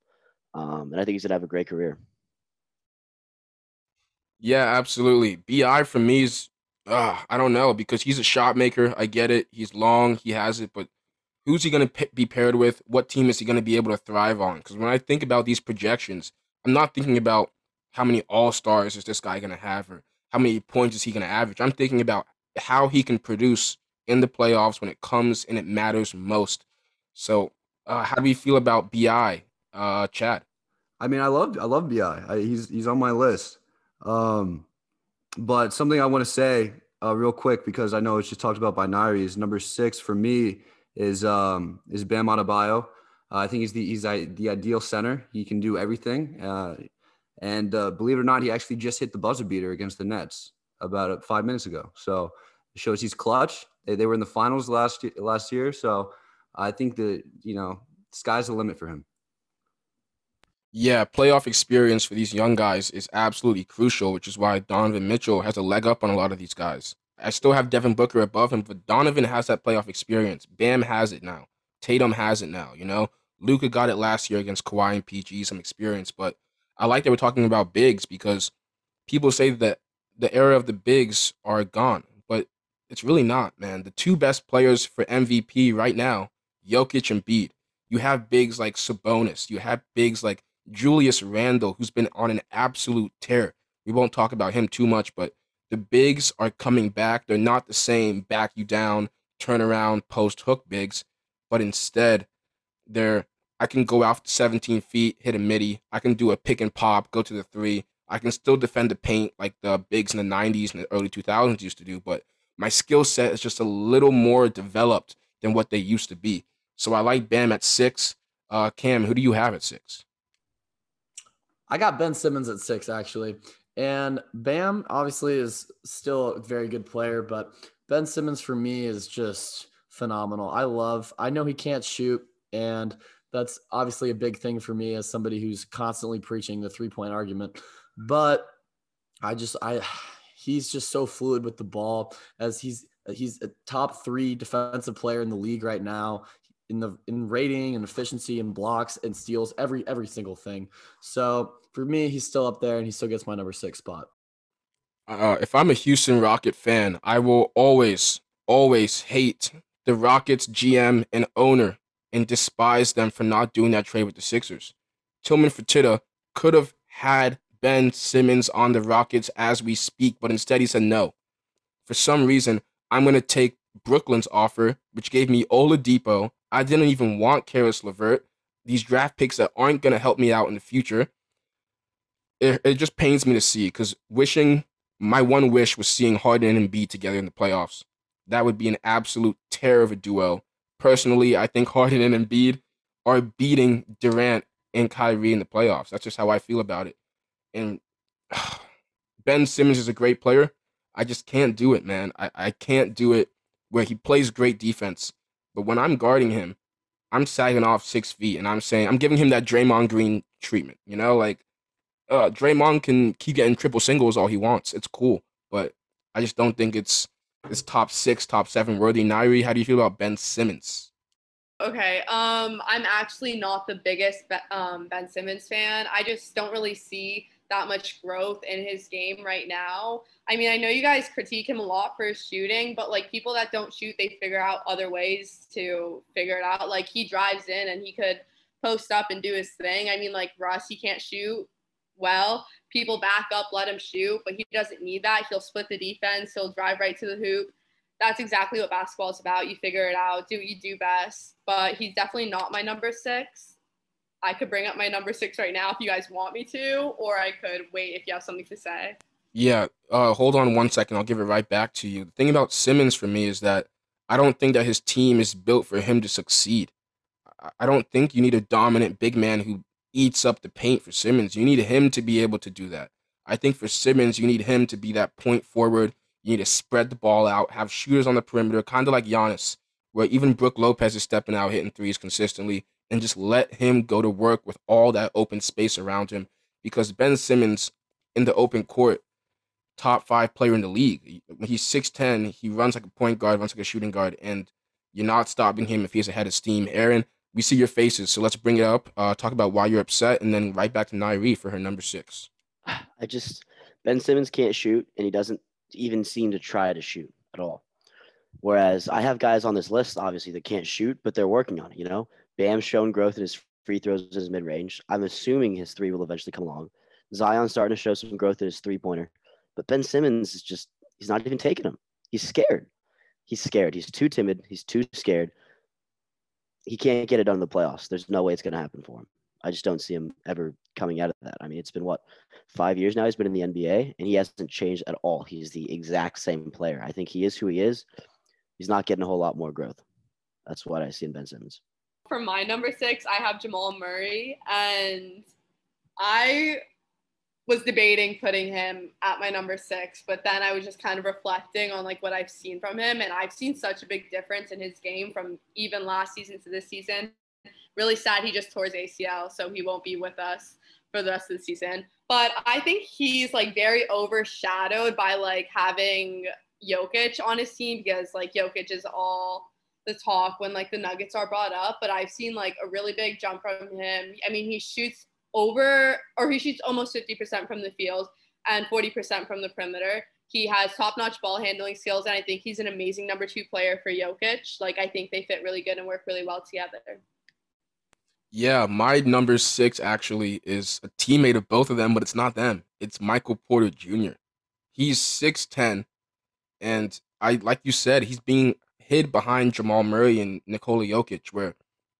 Um, and I think he's going to have a great career. Yeah, absolutely. Bi for me is uh, I don't know because he's a shot maker. I get it. He's long. He has it, but who's he going to be paired with? What team is he going to be able to thrive on? Because when I think about these projections, I'm not thinking about how many All Stars is this guy going to have or how many points is he going to average. I'm thinking about how he can produce in the playoffs when it comes and it matters most. So, uh, how do we feel about Bi, uh, Chadd? I mean, I love I love Bi. I, he's he's on my list. Um, but something I want to say uh, real quick because I know it's just talked about by Nyrie is number six for me is um, is Bam Adebayo. Uh, I think he's the he's the ideal center. He can do everything. Uh, and uh, believe it or not, he actually just hit the buzzer beater against the Nets about uh, five minutes ago. So it shows he's clutch. They, they were in the finals last last year. So I think that you know sky's the limit for him. Yeah, playoff experience for these young guys is absolutely crucial, which is why Donovan Mitchell has a leg up on a lot of these guys. I still have Devin Booker above him, but Donovan has that playoff experience. Bam has it now. Tatum has it now. You know, Luka got it last year against Kawhi and PG, some experience. But I like that we're talking about bigs because people say that the era of the bigs are gone, but it's really not, man. The two best players for MVP right now, Jokic and Embiid. You have bigs like Sabonis. You have bigs like Julius Randle, who's been on an absolute tear. We won't talk about him too much, but the bigs are coming back. They're not the same back you down, turn around, post hook bigs, but instead, they're I can go out 17 feet, hit a midi. I can do a pick and pop, go to the three. I can still defend the paint like the bigs in the 90s and the early 2000s used to do, but my skill set is just a little more developed than what they used to be. So I like Bam at six. Uh, Cam, who do you have at six? I got Ben Simmons at six, actually. And Bam obviously is still a very good player, but Ben Simmons for me is just phenomenal. I love, I know he can't shoot, and that's obviously a big thing for me as somebody who's constantly preaching the three point argument. But I just, I, he's just so fluid with the ball as he's he's a top three defensive player in the league right now in the in rating and efficiency and blocks and steals every every single thing. So for me, he's still up there and he still gets my number six spot. Uh, if I'm a Houston Rocket fan, I will always, always hate the Rockets GM and owner and despise them for not doing that trade with the Sixers. Tillman Fertitta could have had Ben Simmons on the Rockets as we speak, but instead he said no. For some reason, I'm going to take Brooklyn's offer, which gave me Oladipo. I didn't even want Caris LeVert. These draft picks that aren't going to help me out in the future. It, it just pains me to see because wishing my one wish was seeing Harden and Embiid together in the playoffs. That would be an absolute tear of a duo. Personally, I think Harden and Embiid are beating Durant and Kyrie in the playoffs. That's just how I feel about it. And Ben Simmons is a great player. I just can't do it, man. I, I can't do it where he plays great defense. But when I'm guarding him, I'm sagging off six feet and I'm saying, I'm giving him that Draymond Green treatment. You know, like uh, Draymond can keep getting triple singles all he wants. It's cool. But I just don't think it's it's top six, top seven worthy. Nyrie, how do you feel about Ben Simmons? Okay. Um, I'm actually not the biggest um, Ben Simmons fan. I just don't really see that much growth in his game right now. I mean, I know you guys critique him a lot for his shooting, but like people that don't shoot, they figure out other ways to figure it out. Like he drives in and he could post up and do his thing. I mean, like Russ, he can't shoot well. People back up, let him shoot, but he doesn't need that. He'll split the defense, he'll drive right to the hoop. That's exactly what basketball is about. You figure it out, do what you do best. But he's definitely not my number six. I could bring up my number six right now if you guys want me to, or I could wait if you have something to say. Yeah, uh, hold on one second. I'll give it right back to you. The thing about Simmons for me is that I don't think that his team is built for him to succeed. I don't think you need a dominant big man who eats up the paint for Simmons. You need him to be able to do that. I think for Simmons, you need him to be that point forward. You need to spread the ball out, have shooters on the perimeter, kind of like Giannis, where even Brook Lopez is stepping out, hitting threes consistently and just let him go to work with all that open space around him. Because Ben Simmons in the open court, top five player in the league. When he's 6'10, he runs like a point guard, runs like a shooting guard, and you're not stopping him if he's ahead of steam. Aaron, we see your faces, so let's bring it up. Uh, talk about why you're upset, and then right back to Nyrie for her number six. I just Ben Simmons can't shoot, and he doesn't even seem to try to shoot at all. Whereas I have guys on this list, obviously, that can't shoot, but they're working on it. You know, Bam's shown growth in his free throws in his mid range. I'm assuming his three will eventually come along. Zion's starting to show some growth in his three pointer. But Ben Simmons is just, he's not even taking them. He's scared. He's scared. He's too timid. He's too scared. He can't get it done in the playoffs. There's no way it's going to happen for him. I just don't see him ever coming out of that. I mean, it's been what, five years now he's been in the NBA and he hasn't changed at all. He's the exact same player. I think he is who he is. He's not getting a whole lot more growth. That's what I see in Ben Simmons for my number six, I have Jamal Murray, and I was debating putting him at my number six, but then I was just kind of reflecting on like what I've seen from him, and I've seen such a big difference in his game from even last season to this season. Really sad he just tore his ACL, so he won't be with us for the rest of the season. But I think he's like very overshadowed by like having Jokic on his team because like Jokic is all the talk when like the Nuggets are brought up, but I've seen like a really big jump from him. I mean, he shoots over or he shoots almost 50% from the field and 40% from the perimeter. He has top-notch ball handling skills, and I think he's an amazing number two player for Jokic. Like I think they fit really good and work really well together. Yeah, my number six actually is a teammate of both of them, but it's not them. It's Michael Porter Jr. He's 6'10, and I like you said, he's being hid behind Jamal Murray and Nikola Jokic, where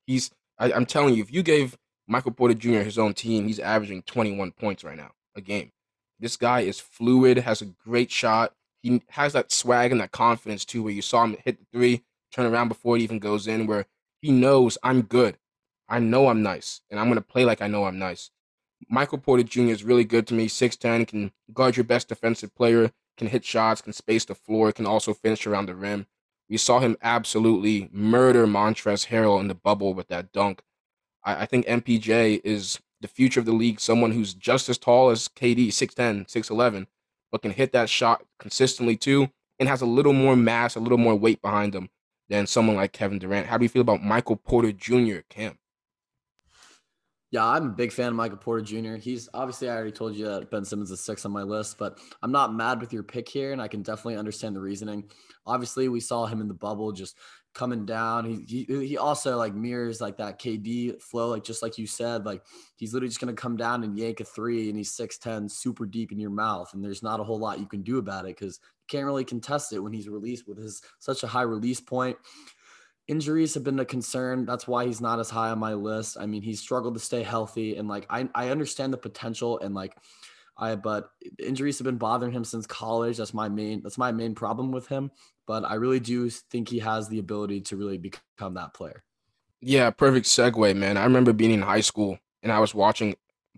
he's I, am telling you, if you gave Michael Porter Jr. his own team, he's averaging 21 points right now a game. This guy is fluid, has a great shot. He has that swag and that confidence too, where you saw him hit the three, turn around before it even goes in, where he knows I'm good. I know I'm nice, and I'm gonna play like I know I'm nice. Michael Porter Jr. is really good to me. 6'10, can guard your best defensive player, can hit shots, can space the floor, can also finish around the rim. We saw him absolutely murder Montrezl Harrell in the bubble with that dunk. I, I think MPJ is the future of the league, someone who's just as tall as KD, 6'10, 6'11, but can hit that shot consistently too, and has a little more mass, a little more weight behind him than someone like Kevin Durant. How do you feel about Michael Porter Jr., Cam? Yeah, I'm a big fan of Michael Porter Jr. He's obviously I already told you that Ben Simmons is six on my list, but I'm not mad with your pick here, and I can definitely understand the reasoning. Obviously, we saw him in the bubble just coming down. He he, he also like mirrors like that KD flow, like just like you said, like he's literally just gonna come down and yank a three, and he's six ten, super deep in your mouth, and there's not a whole lot you can do about it because you can't really contest it when he's released with his such a high release point injuries have been a concern. That's why he's not as high on my list. I mean, he's struggled to stay healthy and like I, I understand the potential and like I but injuries have been bothering him since college. That's my main that's my main problem with him. But I really do think he has the ability to really become that player. Yeah, perfect segue, man. I remember being in high school and I was watching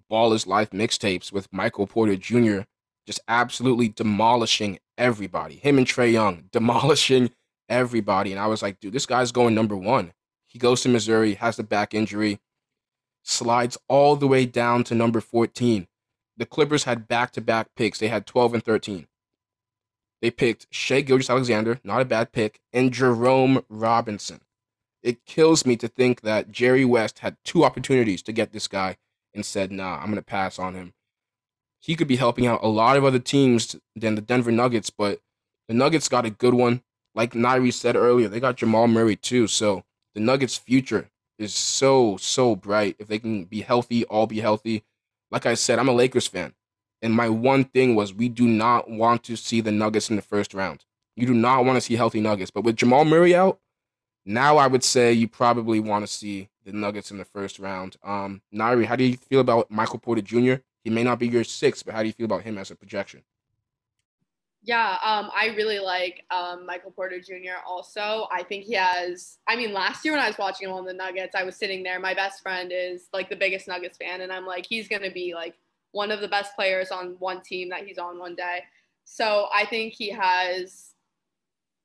Ball is Life mixtapes with Michael Porter Jr. just absolutely demolishing everybody. Him and Trae Young demolishing everybody. And I was like, dude, this guy's going number one. He goes to Missouri, has the back injury, slides all the way down to number 14. The Clippers had back to back picks. They had 12 and 13. They picked Shai Gilgeous-Alexander, not a bad pick, and Jerome Robinson. It kills me to think that Jerry West had two opportunities to get this guy and said, nah, I'm going to pass on him. He could be helping out a lot of other teams than the Denver Nuggets, but the Nuggets got a good one like Nyrie said earlier, they got Jamal Murray too. So the Nuggets' future is so, so bright. If they can be healthy, all be healthy. Like I said, I'm a Lakers fan. And my one thing was we do not want to see the Nuggets in the first round. You do not want to see healthy Nuggets. But with Jamal Murray out, now I would say you probably want to see the Nuggets in the first round. Um, Nairi, how do you feel about Michael Porter Jr.? He may not be your sixth, but how do you feel about him as a projection? Yeah, um, I really like um, Michael Porter Jr. Also, I think he has. I mean, last year when I was watching him on the Nuggets, I was sitting there. My best friend is like the biggest Nuggets fan, and I'm like, he's gonna be like one of the best players on one team that he's on one day. So I think he has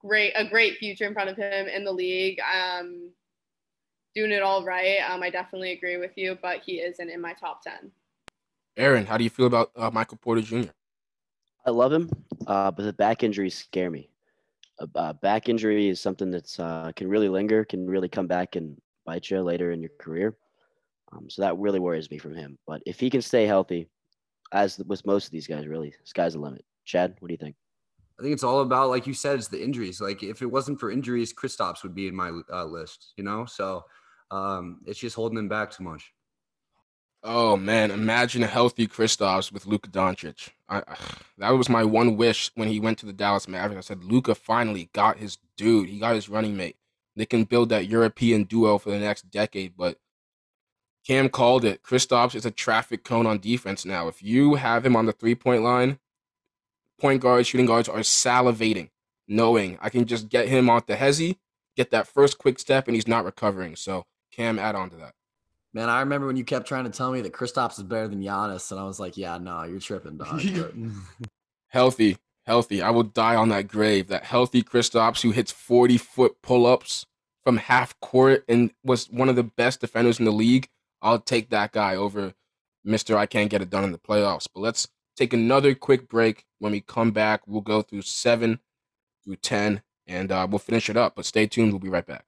great a great future in front of him in the league. Um, doing it all right. Um, I definitely agree with you, but he isn't in my top ten. Aaron, how do you feel about uh, Michael Porter Jr.? I love him, uh, but the back injuries scare me. A uh, back injury is something that's uh, can really linger, can really come back and bite you later in your career. Um, so that really worries me from him. But if he can stay healthy, as with most of these guys, really, sky's the limit. Chadd, what do you think? I think it's all about, like you said, it's the injuries. Like if it wasn't for injuries, Kristaps would be in my uh, list. You know, so um, it's just holding him back too much. Oh man, imagine a healthy Kristaps with Luka Doncic. I, that was my one wish when he went to the Dallas Mavericks. I said Luka finally got his dude. He got his running mate. They can build that European duo for the next decade. But Cam called it. Kristaps is a traffic cone on defense now. If you have him on the three point line, point guards, shooting guards are salivating, knowing I can just get him off the hezzy, get that first quick step, and he's not recovering. So Cam, add on to that. Man, I remember when you kept trying to tell me that Kristaps is better than Giannis, and I was like, "Yeah, no, you're tripping, dog." healthy, healthy. I will die on that grave. That healthy Kristaps who hits 40 foot pull ups from half court and was one of the best defenders in the league. I'll take that guy over Mister. I can't get it done in the playoffs. But let's take another quick break. When we come back, we'll go through seven through ten, and uh, we'll finish it up. But stay tuned. We'll be right back.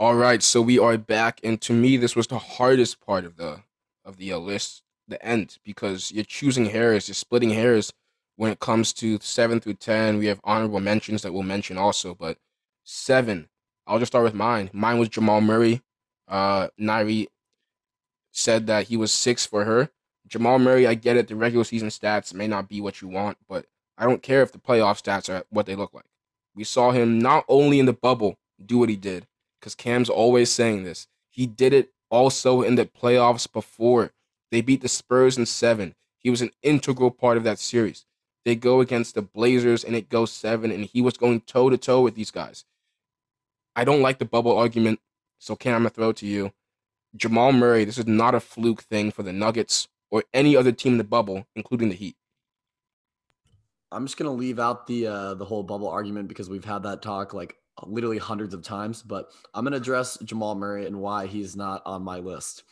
All right, so we are back, and to me, this was the hardest part of the of the uh, list, the end, because you're choosing hairs, you're splitting hairs when it comes to seven through ten. We have honorable mentions that we'll mention also, but seven, I'll just start with mine. Mine was Jamal Murray. Uh, Nyrie said that he was six for her. Jamal Murray, I get it. The regular season stats may not be what you want, but I don't care if the playoff stats are what they look like. We saw him not only in the bubble do what he did, because Cam's always saying this. He did it also in the playoffs before. They beat the Spurs in seven. He was an integral part of that series. They go against the Blazers and it goes seven, and he was going toe to toe with these guys. I don't like the bubble argument, so Cam, I'm gonna throw it to you. Jamal Murray, this is not a fluke thing for the Nuggets or any other team in the bubble, including the Heat. I'm just gonna leave out the uh, the whole bubble argument because we've had that talk like literally hundreds of times, but I'm going to address Jamal Murray and why he's not on my list.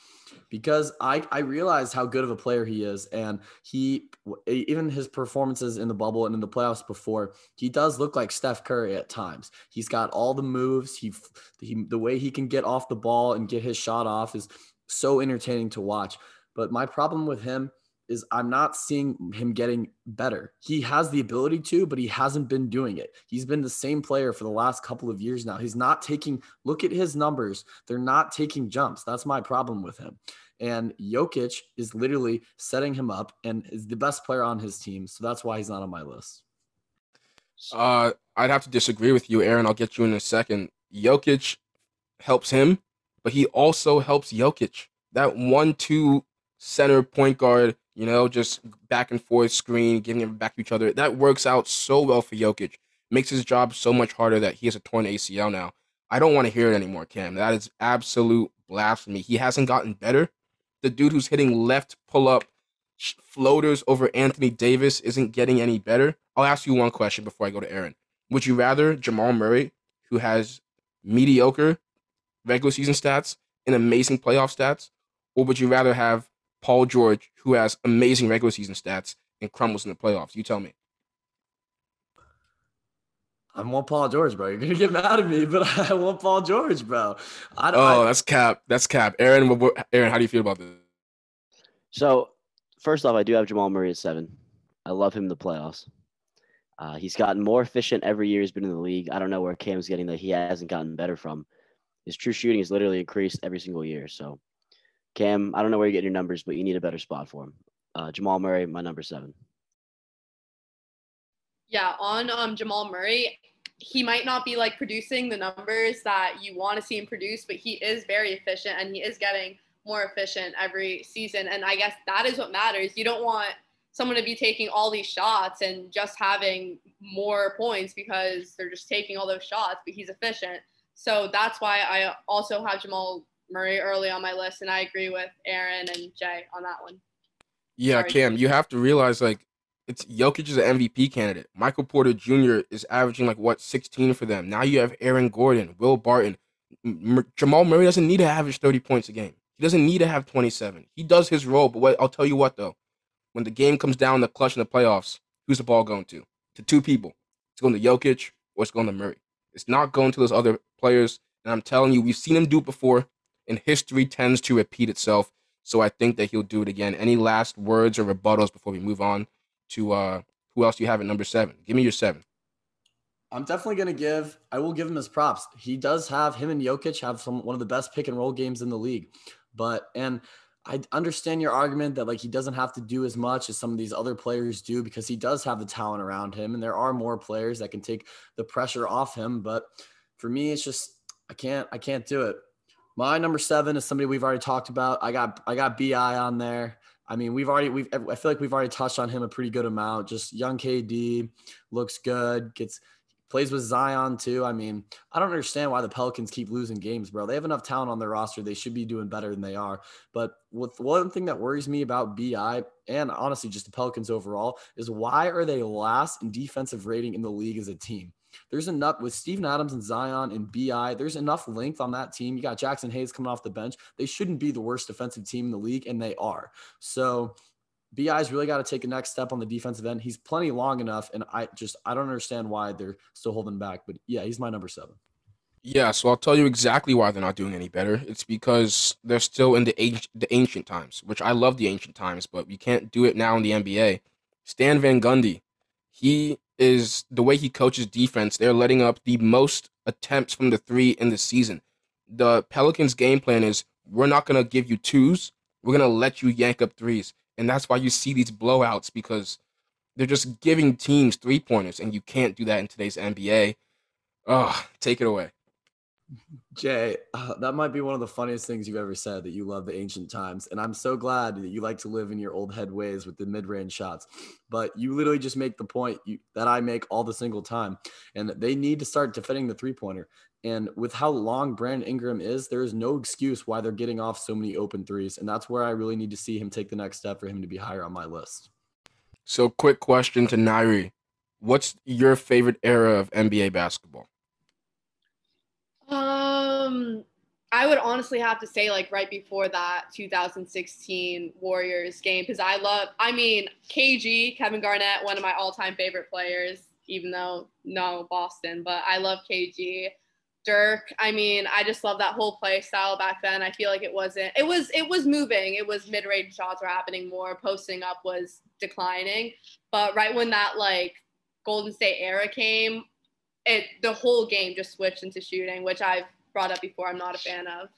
because I I realized how good of a player he is, and he even his performances in the bubble and in the playoffs before, he does look like Steph Curry at times. He's got all the moves. He, he the way he can get off the ball and get his shot off is so entertaining to watch. But my problem with him is I'm not seeing him getting better. He has the ability to, but he hasn't been doing it. He's been the same player for the last couple of years now. He's not taking, look at his numbers. They're not taking jumps. That's my problem with him. And Jokic is literally setting him up and is the best player on his team. So that's why he's not on my list. Uh, I'd have to disagree with you, Aaron. I'll get you in a second. Jokic helps him, but he also helps Jokic. That one two center point guard you know, just back and forth screen, giving it back to each other. That works out so well for Jokic. Makes his job so much harder that he has a torn ACL now. I don't want to hear it anymore, Cam. That is absolute blasphemy. He hasn't gotten better. The dude who's hitting left pull up floaters over Anthony Davis isn't getting any better. I'll ask you one question before I go to Aaron. Would you rather Jamal Murray, who has mediocre regular season stats and amazing playoff stats, or would you rather have Paul George, who has amazing regular season stats and crumbles in the playoffs? You tell me. I want Paul George, bro. You're gonna get mad at me, but I want Paul George, bro. I don't, oh, I, that's cap. That's cap. Aaron, Aaron, how do you feel about this? So, first off, I do have Jamal Murray at seven. I love him in the playoffs. Uh, he's gotten more efficient every year he's been in the league. I don't know where Cam's getting that he hasn't gotten better from. His true shooting has literally increased every single year. So Cam, I don't know where you get your numbers, but you need a better spot for him. Uh, Jamal Murray, my number seven. Yeah, on um, Jamal Murray, he might not be like producing the numbers that you want to see him produce, but he is very efficient and he is getting more efficient every season. And I guess that is what matters. You don't want someone to be taking all these shots and just having more points because they're just taking all those shots, but he's efficient. So that's why I also have Jamal Murray early on my list, and I agree with Aaron and Jay on that one. Yeah, Sorry. Cam, you have to realize like it's Jokic is an MVP candidate. Michael Porter Jr. is averaging like what 16 for them. Now you have Aaron Gordon, Will Barton. M- Jamal Murray doesn't need to average 30 points a game. He doesn't need to have 27. He does his role, but what I'll tell you what though, when the game comes down the clutch in the playoffs, who's the ball going to? To two people. It's going to Jokic or it's going to Murray. It's not going to those other players. And I'm telling you, we've seen him do it before and history tends to repeat itself. So I think that he'll do it again. Any last words or rebuttals before we move on to uh, who else do you have at number seven? Give me your seven. I'm definitely gonna give. I will give him his props. He does have him and Jokic have some one of the best pick and roll games in the league. But and I understand your argument that like he doesn't have to do as much as some of these other players do because he does have the talent around him, and there are more players that can take the pressure off him. But for me, it's just I can't I can't do it. My number seven is somebody we've already talked about. I got I got Bi on there. I mean, we've already we've I feel like we've already touched on him a pretty good amount. Just young KD looks good, gets plays with Zion too. I mean, I don't understand why the Pelicans keep losing games, bro. They have enough talent on their roster. They should be doing better than they are. But with one thing that worries me about BI and honestly just the Pelicans overall is why are they last in defensive rating in the league as a team? There's enough with Steven Adams and Zion and BI. There's enough length on that team. You got Jaxson Hayes coming off the bench. They shouldn't be the worst defensive team in the league, and they are. So BI's really got to take a next step on the defensive end. He's plenty long enough, and I just I don't understand why they're still holding back. But yeah, he's my number seven. Yeah, so I'll tell you exactly why they're not doing any better. It's because they're still in the age, the ancient times, which I love the ancient times, but you can't do it now in the NBA. Stan Van Gundy, he is the way he coaches defense. They're letting up the most attempts from the three in the season. The Pelicans' game plan is we're not going to give you twos. We're going to let you yank up threes. And that's why you see these blowouts because they're just giving teams three pointers, and you can't do that in today's NBA. Oh, take it away. Jay, uh, that might be one of the funniest things you've ever said that you love the ancient times. And I'm so glad that you like to live in your old head ways with the mid range shots. But you literally just make the point you, that I make all the single time. And that they need to start defending the three pointer. And with how long Brandon Ingram is, there is no excuse why they're getting off so many open threes. And that's where I really need to see him take the next step for him to be higher on my list. So, quick question to Nyrie What's your favorite era of NBA basketball? Um, I would honestly have to say like right before that 2016 Warriors game because I love I mean KG Kevin Garnett one of my all-time favorite players even though no Boston but I love KG Dirk I mean I just love that whole play style back then. I feel like it wasn't it was it was moving. It was mid-range shots were happening more. Posting up was declining. But right when that like Golden State era came it the whole game just switched into shooting which I've brought up before I'm not a fan of.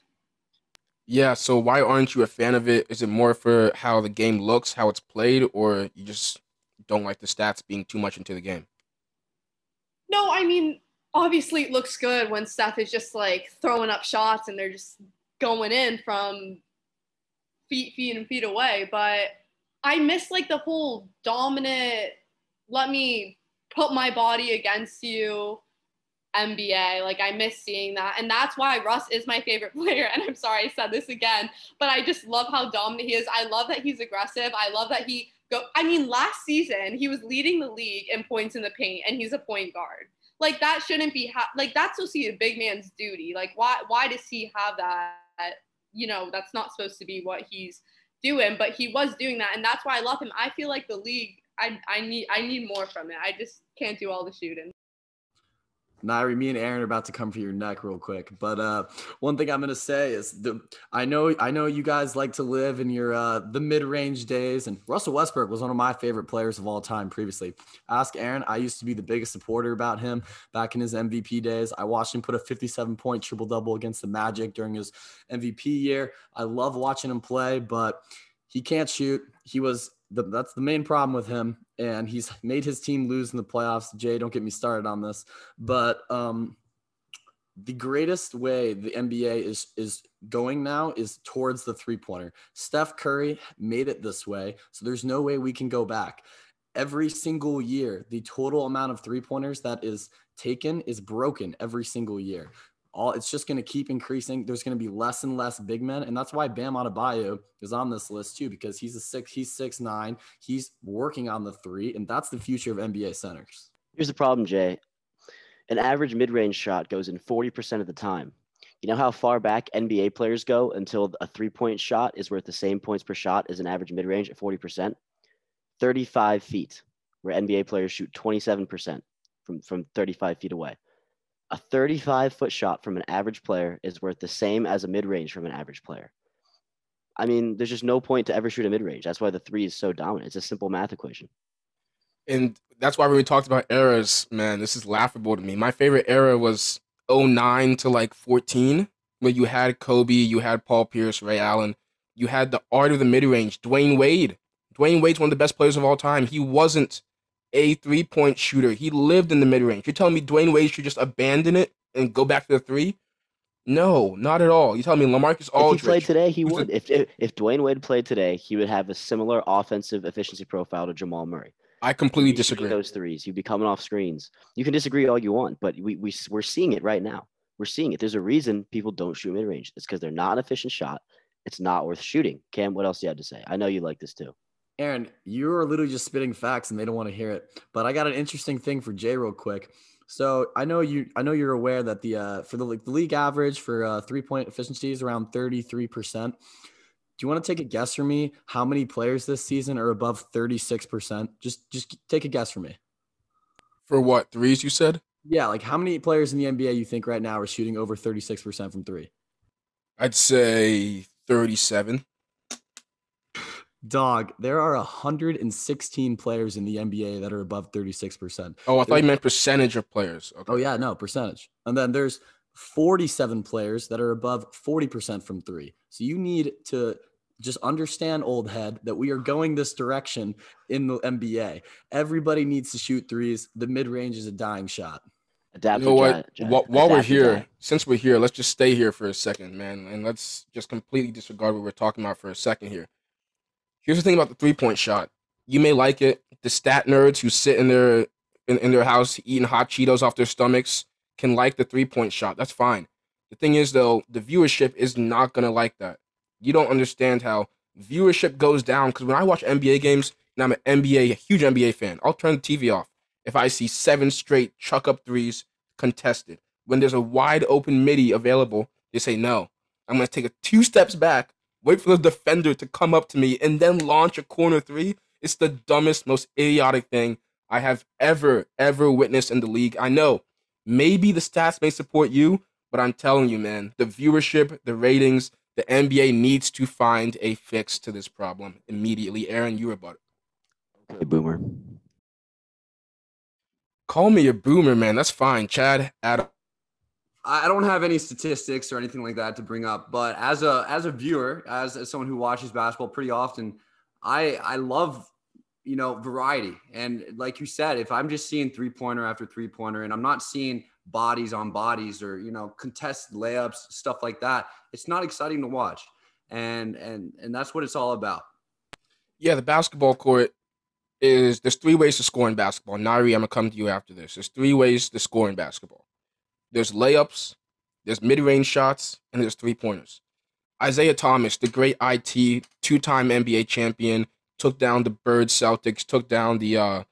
Yeah, so why aren't you a fan of it? Is it more for how the game looks, how it's played, or you just don't like the stats being too much into the game? No, I mean, obviously it looks good when Steph is just like throwing up shots and they're just going in from feet, feet, and feet away. But I miss like the whole dominant, let me put my body against you NBA. Like I miss seeing that. And that's why Russ is my favorite player. And I'm sorry I said this again, but I just love how dominant he is. I love that he's aggressive. I love that he go I mean last season he was leading the league in points in the paint and he's a point guard. Like that shouldn't be ha- like that's supposed to be a big man's duty. Like why why does he have that? You know, that's not supposed to be what he's doing, but he was doing that and that's why I love him. I feel like the league I I need I need more from it. I just can't do all the shooting. Nyrie, me and Aaron are about to come for your neck real quick. But uh, one thing I'm gonna say is the I know I know you guys like to live in your uh, the mid range days, and Russell Westbrook was one of my favorite players of all time previously. Ask Aaron. I used to be the biggest supporter about him back in his MVP days. I watched him put a 57 point triple double against the Magic during his MVP year. I love watching him play, but he can't shoot. He was the, that's the main problem with him, and he's made his team lose in the playoffs. Jay, don't get me started on this, but um, the greatest way the NBA is is going now is towards the three pointer. Steph Curry made it this way, so there's no way we can go back. Every single year, the total amount of three pointers that is taken is broken every single year all it's just going to keep increasing. There's going to be less and less big men, and that's why Bam Adebayo is on this list too because he's a six, he's six nine, he's working on the three, and that's the future of NBA centers. Here's the problem, Jay. An average mid-range shot goes in 40% of the time. You know how far back NBA players go until a three-point shot is worth the same points per shot as an average mid-range at 40%? 35 feet, where NBA players shoot 27% from, from 35 feet away a 35 foot shot from an average player is worth the same as a mid range from an average player. I mean, there's just no point to ever shoot a mid range. That's why the three is so dominant. It's a simple math equation. And that's why when we talked about eras, man, this is laughable to me. My favorite era was 09 to like 14, where you had Kobe, you had Paul Pierce, Ray Allen, you had the art of the mid range, Dwyane Wade. Dwyane Wade's one of the best players of all time. He wasn't a three point shooter. He lived in the mid range. You're telling me Dwyane Wade should just abandon it and go back to the three? No, not at all. You telling me Lamarcus Aldridge? If he played today, he would. if, if if Dwyane Wade played today, he would have a similar offensive efficiency profile to Jamal Murray. I completely disagree. Those threes, you'd be coming off screens. You can disagree all you want, but we we we're seeing it right now. We're seeing it. There's a reason people don't shoot mid range. It's because they're not an efficient shot. It's not worth shooting. Cam, what else do you have to say? I know you like this too. Aaron, you're literally just spitting facts and they don't want to hear it. But I got an interesting thing for Jay real quick. So I know you I know you're aware that the uh for the, the league average for uh three point efficiency is around 33%. Do you want to take a guess for me how many players this season are above 36%? Just just take a guess for me. For what? Threes you said? Yeah, like how many players in the NBA you think right now are shooting over 36% from 3? I'd say 37. Dog, there are 116 players in the NBA that are above 36%. Oh, I thought you meant percentage of players. Okay. Oh, yeah, no, percentage. And then there's 47 players that are above 40% from three. So you need to just understand, old head, that we are going this direction in the NBA. Everybody needs to shoot threes. The mid range is a dying shot. Adapt you know what? While, while we're here, since we're here, let's just stay here for a second, man, and let's just completely disregard what we're talking about for a second here. Here's the thing about the three point shot. You may like it. The stat nerds who sit in their in, in their house eating hot Cheetos off their stomachs can like the three point shot. That's fine. The thing is though, the viewership is not gonna like that. You don't understand how viewership goes down because when I watch NBA games and I'm an NBA, a huge NBA fan, I'll turn the TV off if I see seven straight chuck up threes contested. When there's a wide open midi available, they say no. I'm to take a two steps back, wait for the defender to come up to me, and then launch a corner three. It's the dumbest, most idiotic thing I have ever, ever witnessed in the league. I know maybe the stats may support you, but I'm telling you, man, the viewership, the ratings, the NBA needs to find a fix to this problem immediately. Aaron, you were about it. Okay, boomer. Call me a boomer, man. That's fine. Chadd, Adam. I don't have any statistics or anything like that to bring up, but as a as a viewer, as, as someone who watches basketball pretty often, I I love you know variety. And like you said, if I'm just seeing three pointer after three pointer, and I'm not seeing bodies on bodies or you know contested layups, stuff like that, it's not exciting to watch. And and and that's what it's all about. Yeah, the basketball court is there's three ways to score in basketball. Nyrie, I'm gonna come to you after this. There's three ways to score in basketball. There's layups, there's mid-range shots, and there's three pointers. Isiah Thomas, the great IT, two-time NBA champion, took down the Bird Celtics, took down the uh,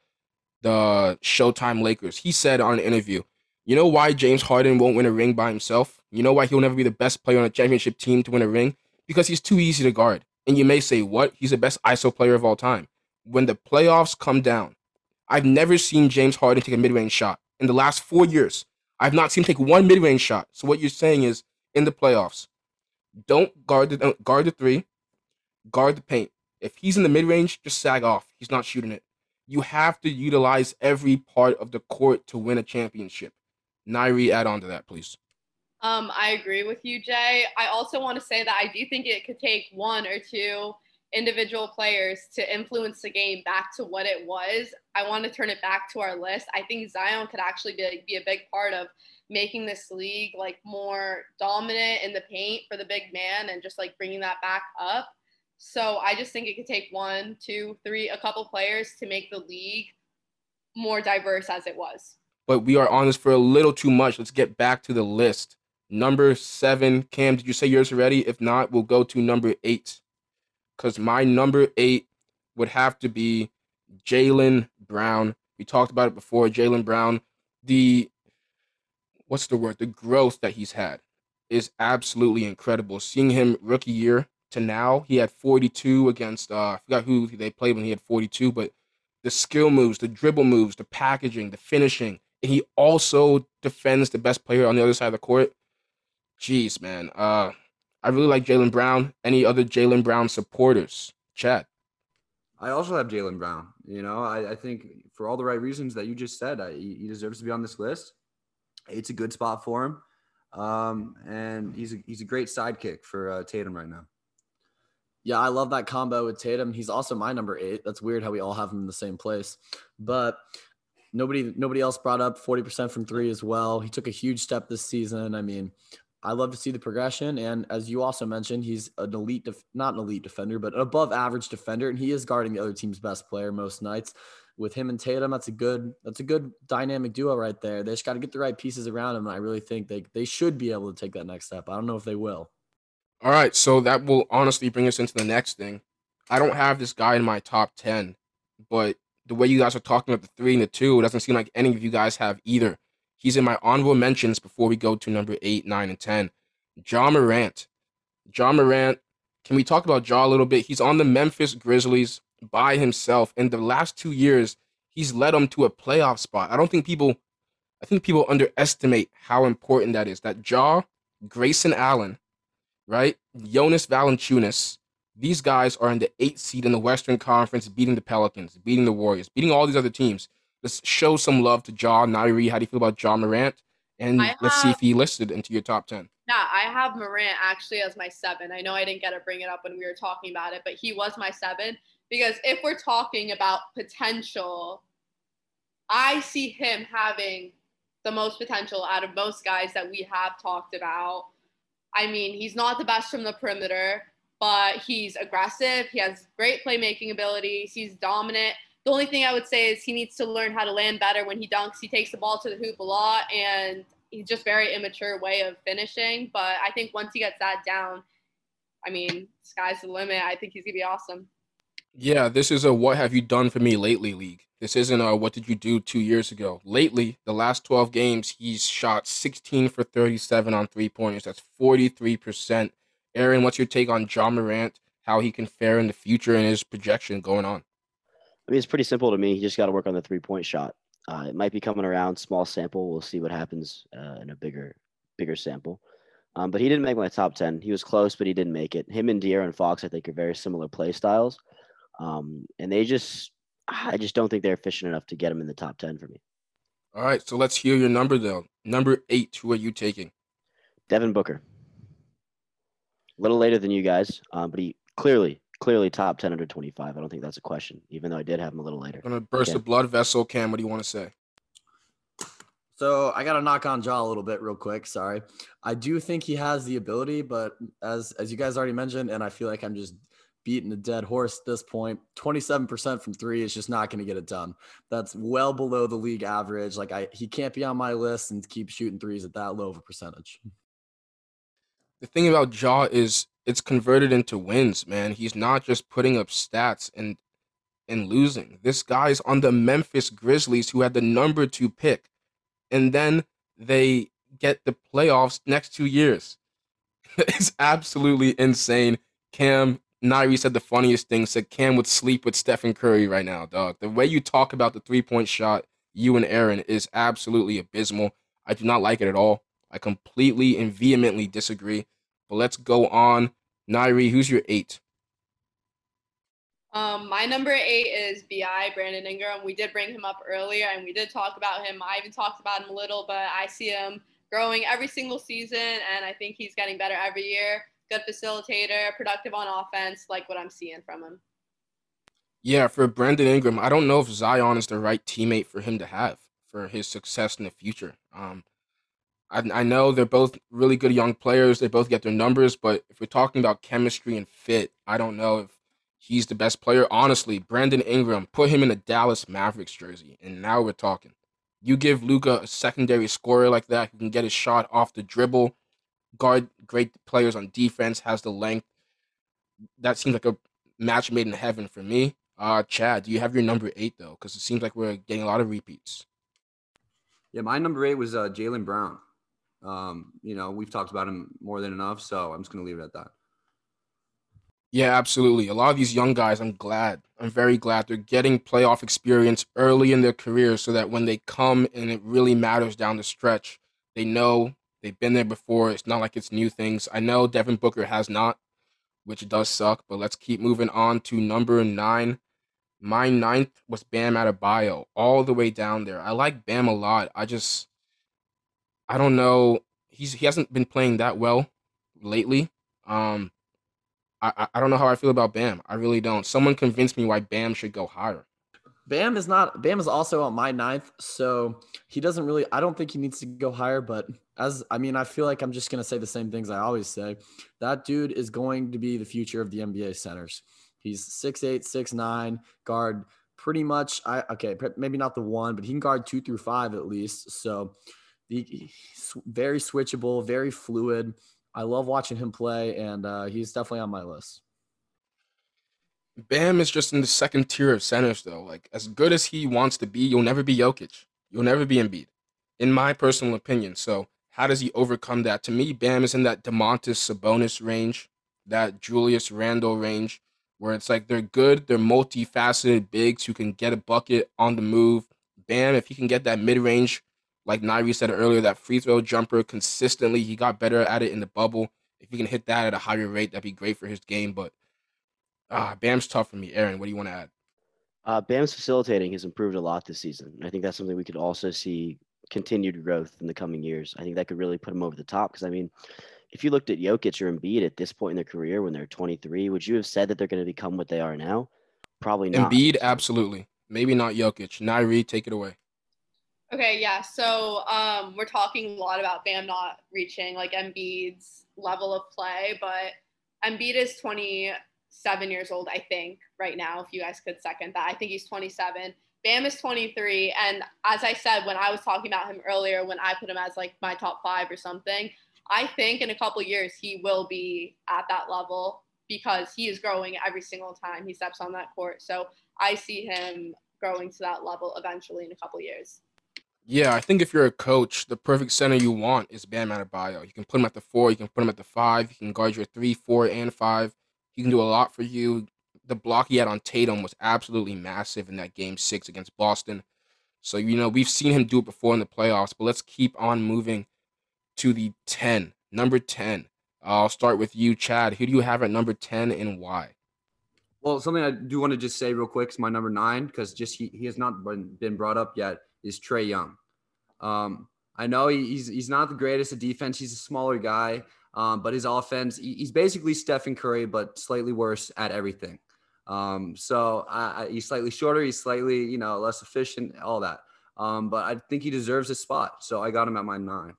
the Showtime Lakers. He said on an interview, "You know why James Harden won't win a ring by himself? You know why he'll never be the best player on a championship team to win a ring? Because he's too easy to guard." And you may say, "What? He's the best ISO player of all time." When the playoffs come down, I've never seen James Harden take a mid-range shot in the last four years. I've not seen him take one mid-range shot. So what you're saying is, in the playoffs, don't guard the don't guard the three, guard the paint. If he's in the mid-range, just sag off. He's not shooting it. You have to utilize every part of the court to win a championship. Nyrie, add on to that, please. Um, I agree with you, Jay. I also want to say that I do think it could take one or two individual players to influence the game back to what it was. I want to turn it back to our list. I think Zion could actually be, be a big part of making this league like more dominant in the paint for the big man and just like bringing that back up. So I just think it could take one, two, three, a couple players to make the league more diverse as it was. But we are on this for a little too much. Let's get back to the list. Number seven, Cam, did you say yours already? If not, we'll go to number eight because my number eight would have to be Jaylen Brown. We talked about it before. Jaylen Brown, the what's the word? The growth that he's had is absolutely incredible. Seeing him rookie year to now, he had 42 against uh, I forgot who they played when he had 42, but the skill moves, the dribble moves, the packaging, the finishing, and he also defends the best player on the other side of the court. Jeez, man. Uh, I really like Jaylen Brown. Any other Jaylen Brown supporters? Chadd. I also have Jaylen Brown. You know, I, I, think for all the right reasons that you just said, I, he deserves to be on this list. It's a good spot for him, um, and he's a, he's a great sidekick for uh, Tatum right now. Yeah, I love that combo with Tatum. He's also my number eight. That's weird how we all have him in the same place, but nobody nobody else brought up 40% from three as well. He took a huge step this season. I mean, I love to see the progression. And as you also mentioned, he's an elite, def- not an elite defender, but an above average defender. And he is guarding the other team's best player most nights. With him and Tatum, that's a good, that's a good dynamic duo right there. They just got to get the right pieces around him. And I really think they, they should be able to take that next step. I don't know if they will. All right. So that will honestly bring us into the next thing. I don't have this guy in my top 10, but the way you guys are talking about the three and the two, it doesn't seem like any of you guys have either. He's in my honorable mentions before we go to number eight, nine, and 10. Ja Morant. Ja Morant. Can we talk about Ja a little bit? He's on the Memphis Grizzlies by himself. In the last two years, he's led them to a playoff spot. I don't think people, I think people underestimate how important that is. That Ja, Grayson Allen, right? Jonas Valanciunas. These guys are in the eighth seed in the Western Conference, beating the Pelicans, beating the Warriors, beating all these other teams. Let's show some love to Ja Nyrie. How do you feel about Ja Morant? And I let's see if he listed into your top 10. Yeah, I have Morant actually as my seven. I know I didn't get to bring it up when we were talking about it, but he was my seven because if we're talking about potential, I see him having the most potential out of most guys that we have talked about. I mean, he's not the best from the perimeter, but he's aggressive. He has great playmaking abilities. He's dominant. The only thing I would say is he needs to learn how to land better when he dunks. He takes the ball to the hoop a lot, and he's just very immature way of finishing. But I think once he gets that down, I mean, sky's the limit. I think he's gonna be awesome. Yeah, this is a what have you done for me lately league. This isn't a what did you do two years ago. Lately, the last 12 games, he's shot 16 for 37 on three pointers. That's 43%. Aaron, what's your take on Ja Morant? How he can fare in the future and his projection going on? I mean, it's pretty simple to me. He just got to work on the three point shot. Uh, it might be coming around, small sample. We'll see what happens uh, in a bigger, bigger sample. Um, but he didn't make my top ten. He was close, but he didn't make it. Him and De'Aaron Fox, I think, are very similar play styles, um, and they just, I just don't think they're efficient enough to get him in the top ten for me. All right, so let's hear your number though. Number eight, who are you taking? Devin Booker. A little later than you guys, um, but he clearly, clearly top 10 under 25. I don't think that's a question, even though I did have him a little later. I'm Gonna burst Okay. a blood vessel. Cam, what do you want to say? So I got to knock on Ja a little bit real quick. Sorry. I do think he has the ability, but as as you guys already mentioned, and I feel like I'm just beating a dead horse at this point. 27% from three is just not going to get it done. That's well below the league average. Like I, he can't be on my list and keep shooting threes at that low of a percentage. The thing about Ja is it's converted into wins, man. He's not just putting up stats and and losing. This guy's on the Memphis Grizzlies who had the number two pick. And then they get the playoffs next two years. it's absolutely insane. Cam Nyrie said the funniest thing, said Cam would sleep with Stephen Curry right now, dog. The way you talk about the three-point shot, you and Aaron, is absolutely abysmal. I do not like it at all. I completely and vehemently disagree. But let's go on. Nyrie, who's your eight? Um, my number eight is Bi Brandon Ingram. We did bring him up earlier, and we did talk about him. I even talked about him a little, but I see him growing every single season, and I think he's getting better every year. Good facilitator, productive on offense, like what I'm seeing from him. Yeah, for Brandon Ingram, I don't know if Zion is the right teammate for him to have for his success in the future. Um, I, I know they're both really good young players. They both get their numbers, but if we're talking about chemistry and fit, I don't know if he's the best player. Honestly, Brandon Ingram, put him in a Dallas Mavericks jersey, and now we're talking. You give Luka a secondary scorer like that who can get his shot off the dribble, guard great players on defense, has the length. That seems like a match made in heaven for me. Uh, Chadd, do you have your number eight though? Because it seems like we're getting a lot of repeats. Yeah, my number eight was uh, Jaylen Brown. Um, you know, we've talked about him more than enough, so I'm just gonna leave it at that. Yeah, absolutely. A lot of these young guys, I'm glad. I'm very glad they're getting playoff experience early in their career so that when they come and it really matters down the stretch, they know they've been there before. It's not like it's new things. I know Devin Booker has not, which does suck, but let's keep moving on to number nine. My ninth was Bam Adebayo, all the way down there. I like Bam a lot. I just, I don't know. He's he hasn't been playing that well lately. Um, I, I- don't know how I feel about Bam. I really don't. Someone convinced me why Bam should go higher. Bam is not Bam is also on my ninth, so he doesn't really. I don't think he needs to go higher, but as I mean, I feel like I'm just gonna say the same things I always say. That dude is going to be the future of the NBA centers. He's six eight, six nine guard pretty much. I okay, maybe not the one, but he can guard two through five at least. So he's very switchable, very fluid. I love watching him play, and uh, he's definitely on my list. Bam is just in the second tier of centers, though. Like as good as he wants to be, you'll never be Jokic. You'll never be Embiid, in my personal opinion. So how does he overcome that? To me, Bam is in that Domantas Sabonis range, that Julius Randle range, where it's like they're good, they're multifaceted bigs who can get a bucket on the move. Bam, if he can get that mid range, like Nyrie said earlier, that free throw jumper consistently, he got better at it in the bubble. If he can hit that at a higher rate, that'd be great for his game. But ah, Bam's tough for me. Aaron, what do you want to add? Uh, Bam's facilitating has improved a lot this season. I think that's something we could also see continued growth in the coming years. I think that could really put him over the top. Because I mean, if you looked at Jokic or Embiid at this point in their career when they're 23, would you have said that they're going to become what they are now? Probably not. Embiid, absolutely. Maybe not Jokic. Nyrie, take it away. Okay, yeah. So um, we're talking a lot about Bam not reaching like Embiid's level of play, but Embiid is 27 years old, I think, right now. If you guys could second that, I think he's 27. Bam is 23, and as I said when I was talking about him earlier, when I put him as like my top five or something, I think in a couple years he will be at that level because he is growing every single time he steps on that court. So I see him growing to that level eventually in a couple years. Yeah, I think if you're a coach, the perfect center you want is Bam Adebayo. You can put him at the four, you can put him at the five, you can guard your three, four, and five. He can do a lot for you. The block he had on Tatum was absolutely massive in that game six against Boston. So, you know, we've seen him do it before in the playoffs, but let's keep on moving to the 10. Number 10. I'll start with you, Chadd. Who do you have at number 10 and why? Well, something I do want to just say real quick is my number nine because just he, he has not been, been brought up yet is Trae Young. Um, I know he's he's not the greatest at defense. He's a smaller guy, um, but his offense he's basically Stephen Curry, but slightly worse at everything. Um, so I, he's slightly shorter. He's slightly you know less efficient. All that. Um, but I think he deserves a spot. So I got him at my nine.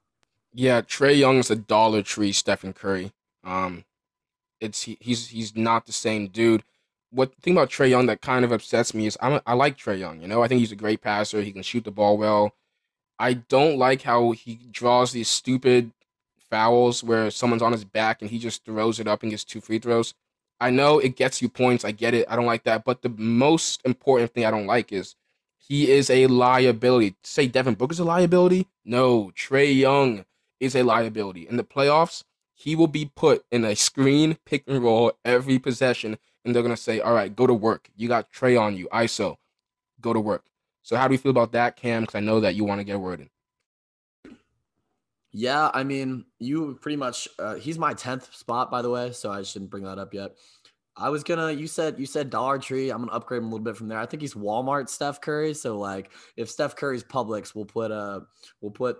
Yeah, Trae Young's a Dollar Tree Stephen Curry. Um, it's he, he's he's not the same dude. What the thing about Trae Young that kind of upsets me is I'm like Trae Young. You know, I think he's a great passer. He can shoot the ball well. I don't like how he draws these stupid fouls where someone's on his back and he just throws it up and gets two free throws. I know it gets you points. I get it. I don't like that. But the most important thing I don't like is he is a liability. Say Devin Booker's a liability? No, Trae Young is a liability. In the playoffs, he will be put in a screen pick and roll every possession, and they're gonna say, "All right, go to work. You got Trae on you, ISO, go to work." So how do you feel about that, Cam? Because I know that you want to get a word in. Yeah, I mean, you pretty much. Uh, he's my tenth spot, by the way, so I shouldn't bring that up yet. I was gonna. You said you said Dollar Tree. I'm gonna upgrade him a little bit from there. I think he's Walmart Steph Curry. So like, if Steph Curry's Publix, we'll put uh we'll put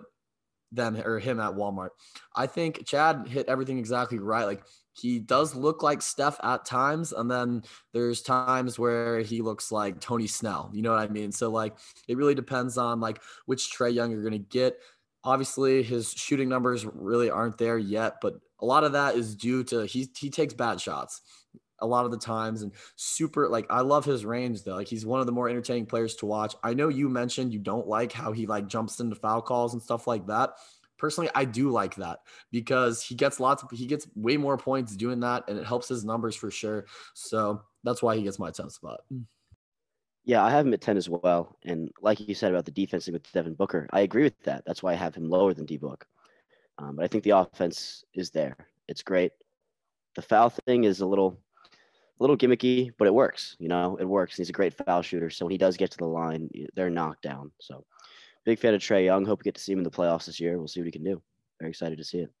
them or him at Walmart. I think Chadd hit everything exactly right. Like he does look like Steph at times, and then there's times where he looks like Tony Snell. You know what I mean? So like it really depends on like which Trae Young you're gonna get. Obviously, his shooting numbers really aren't there yet, but a lot of that is due to he he takes bad shots a lot of the times and super like I love his range though. Like he's one of the more entertaining players to watch. I know you mentioned you don't like how he like jumps into foul calls and stuff like that personally i do like that because he gets lots of he gets way more points doing that and it helps his numbers for sure. So that's why he gets my 10th spot. Yeah i have him at 10 as well. And like you said about the defense with devin booker i agree with that. That's why i have him lower than d-book. Um, but i think the offense is there. It's great. The foul thing is a little a little gimmicky but it works you know? It works. He's a great foul shooter. So when he does get to the line they're knocked down. So big fan of Trae Young. Hope we get to see him in the playoffs this year. We'll see what he can do. Very excited to see it.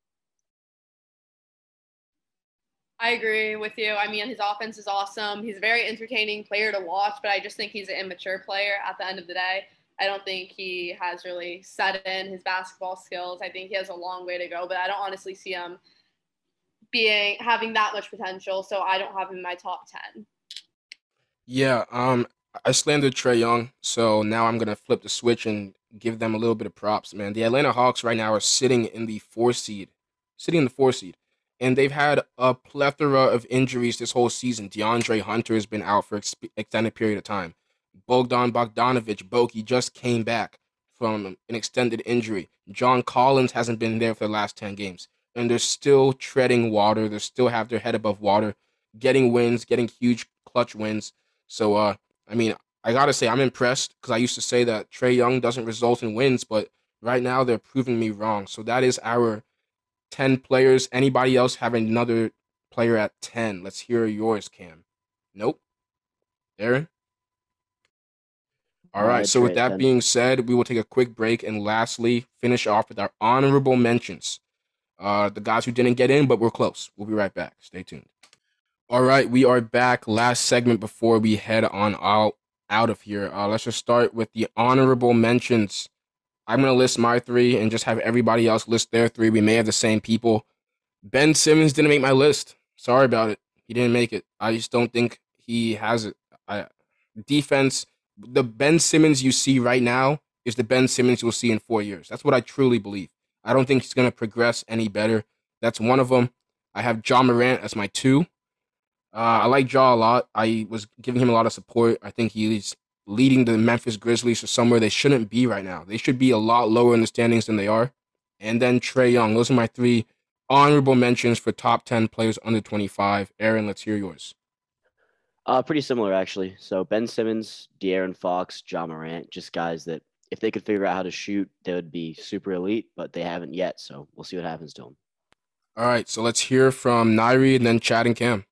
I agree with you. I mean, his offense is awesome. He's a very entertaining player to watch, but I just think he's an immature player at the end of the day. I don't think he has really set in his basketball skills. I think he has a long way to go, but I don't honestly see him being having that much potential. So I don't have him in my top ten. Yeah, um, I slandered Trae Young, so now I'm gonna flip the switch and give them a little bit of props, man. The Atlanta Hawks right now are sitting in the four seed, sitting in the four seed, and they've had a plethora of injuries this whole season. DeAndre Hunter has been out for ex- extended period of time. Bogdan Bogdanovich, Boki, just came back from an extended injury. John Collins hasn't been there for the last 10 games. And they're still treading water. They still have their head above water, getting wins, getting huge clutch wins. So, uh, I mean, I gotta say I'm impressed because I used to say that Trae Young doesn't result in wins, but right now they're proving me wrong. So that is our ten players. Anybody else have another player at ten? Let's hear yours, Cam. Nope. Aaron. All right. So with that being said, we will take a quick break and lastly finish off with our honorable mentions. Uh, the guys who didn't get in, but we're close. We'll be right back. Stay tuned. All right, we are back. Last segment before we head on out out of here. Uh, let's just start with the honorable mentions. I'm gonna list my three and just have everybody else list their three. We may have the same people. Ben Simmons didn't make my list. Sorry about it. He didn't make it. I just don't think he has it. I, defense. The Ben Simmons you see right now is the Ben Simmons you'll see in four years. That's what I truly believe. I don't think he's gonna progress any better. That's one of them. I have Ja Morant as my two. Uh, I like Ja a lot. I was giving him a lot of support. I think he's leading the Memphis Grizzlies to somewhere they shouldn't be right now. They should be a lot lower in the standings than they are. And then Trae Young. Those are my three honorable mentions for top 10 players under 25. Aaron, let's hear yours. Uh, pretty similar, actually. So Ben Simmons, De'Aaron Fox, Ja Morant, just guys that if they could figure out how to shoot, they would be super elite, but they haven't yet. So we'll see what happens to them. All right, so let's hear from Nyrie and then Chadd and Cam.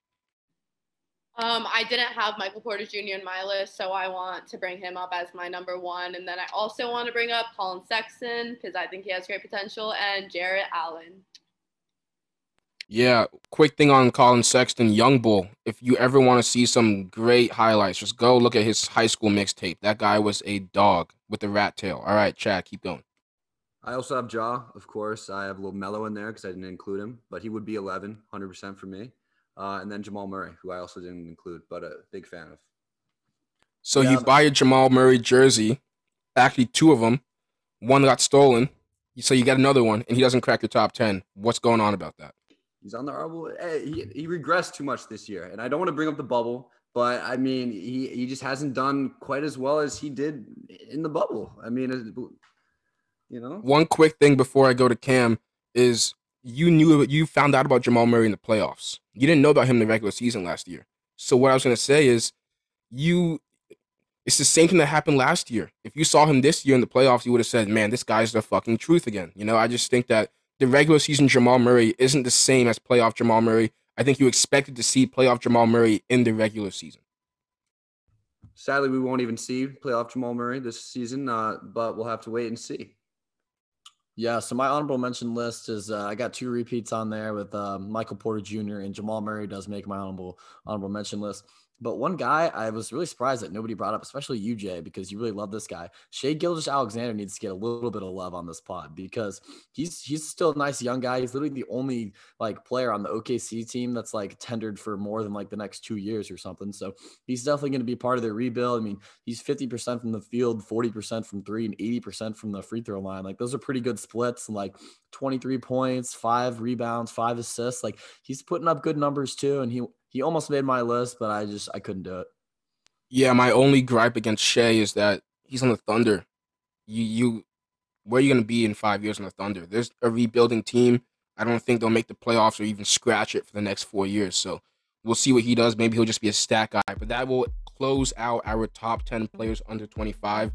Um, I didn't have Michael Porter Jr. in my list, so I want to bring him up as my number one. And then I also want to bring up Collin Sexton because I think he has great potential, and Jarrett Allen. Yeah, quick thing on Collin Sexton, Young Bull. If you ever want to see some great highlights, just go look at his high school mixtape. That guy was a dog with a rat tail. All right, Chadd, keep going. I also have Ja, of course. I have a little Mello in there because I didn't include him, but he would be 11, 100% for me. Uh, and then Jamal Murray, who I also didn't include, but a big fan of. So Yeah. you um, buy a Jamal Murray jersey, actually two of them. One got stolen. So you get another one, and he doesn't crack your top 10. What's going on about that? He's on the uh, honorable. Eh, hey, he, he regressed too much this year, and I don't want to bring up the bubble, but I mean, he, he just hasn't done quite as well as he did in the bubble. I mean, you know, One quick thing before I go to Cam is you knew you found out about Jamal Murray in the playoffs. You didn't know about him in the regular season last year. So what I was going to say is you it's the same thing that happened last year. If you saw him this year in the playoffs, you would have said, "Man, this guy's the fucking truth again." You know, I just think that the regular season Jamal Murray isn't the same as playoff Jamal Murray. I think you expected to see playoff Jamal Murray in the regular season. sadly, we won't even see playoff Jamal Murray this season, uh, but we'll have to wait and see. Yeah, so my honorable mention list is uh, I got two repeats on there with uh, Michael Porter Jr. and Jamal Murray does make my honorable honorable mention list. But one guy I was really surprised that nobody brought up, especially you, Jay, because you really love this guy. Shai Gilgeous-Alexander needs to get a little bit of love on this pod because he's he's still a nice young guy. He's literally the only like player on the OKC team that's like tendered for more than like the next two years or something. So he's definitely going to be part of their rebuild. I mean, he's 50% from the field, 40% from three, and 80% from the free throw line. Like those are pretty good splits. And like 23 points, five rebounds, five assists. Like he's putting up good numbers too. And he he almost made my list, but I just I couldn't do it. Yeah, my only gripe against Shai is that he's on the Thunder. You you where are you gonna be in five years on the Thunder? There's a rebuilding team. I don't think they'll make the playoffs or even scratch it for the next four years. So we'll see what he does. Maybe he'll just be a stat guy. But that will close out our top ten players under 25.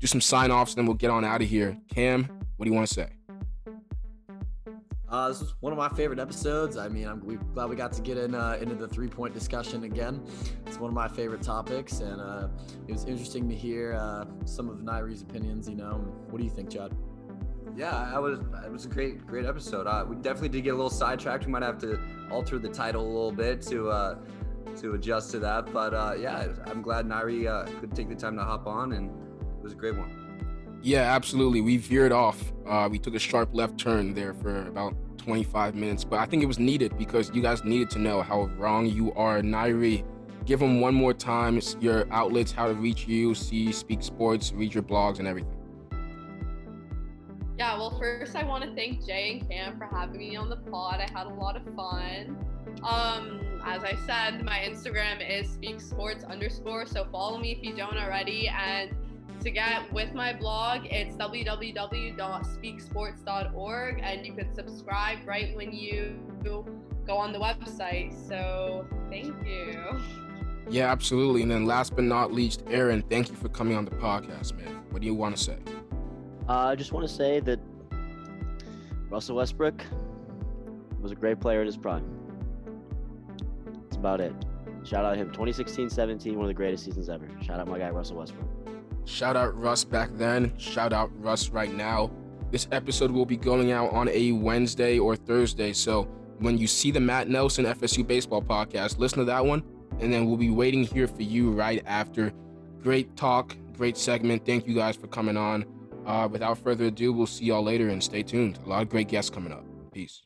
Do some sign offs, and then we'll get on out of here. Cam, what do you want to say? Uh, this was one of my favorite episodes. I mean, I'm we, glad we got to get in uh, into the three point discussion again. It's one of my favorite topics, and uh, it was interesting to hear uh, some of Nyrie's opinions. You know, what do you think, Chadd? Yeah, I was. It was a great, great episode. Uh, we definitely did get a little sidetracked. We might have to alter the title a little bit to uh, to adjust to that. But uh, yeah, I'm glad Nyrie uh, could take the time to hop on, and it was a great one. Yeah, absolutely. We veered off. Uh, we took a sharp left turn there for about 25 minutes, but I think it was needed because you guys needed to know how wrong you are. Nyrie, give them one more time your outlets, how to reach you, see, speak sports, read your blogs, and everything. Yeah, well, first I want to thank Jay and Cam for having me on the pod. I had a lot of fun. Um, as I said, my Instagram is speak sports underscore, so follow me if you don't already. And to get with my blog, it's www.speaksports.org, and you can subscribe right when you go on the website. So thank you. Yeah, absolutely. And then last but not least, Aaron, thank you for coming on the podcast, man. What do you want to say? Uh, I just want to say that Russell Westbrook was a great player in his prime. That's about it. Shout out to him. 2016-17, one of the greatest seasons ever. Shout out my guy Russell Westbrook. Shout out Russ back then. Shout out Russ right now. This episode will be going out on a Wednesday or Thursday. So when you see the Matt Nelson FSU Baseball podcast, listen to that one. And then we'll be waiting here for you right after. Great talk, great segment. Thank you guys for coming on. Uh, without further ado, we'll see y'all later and stay tuned. A lot of great guests coming up. Peace.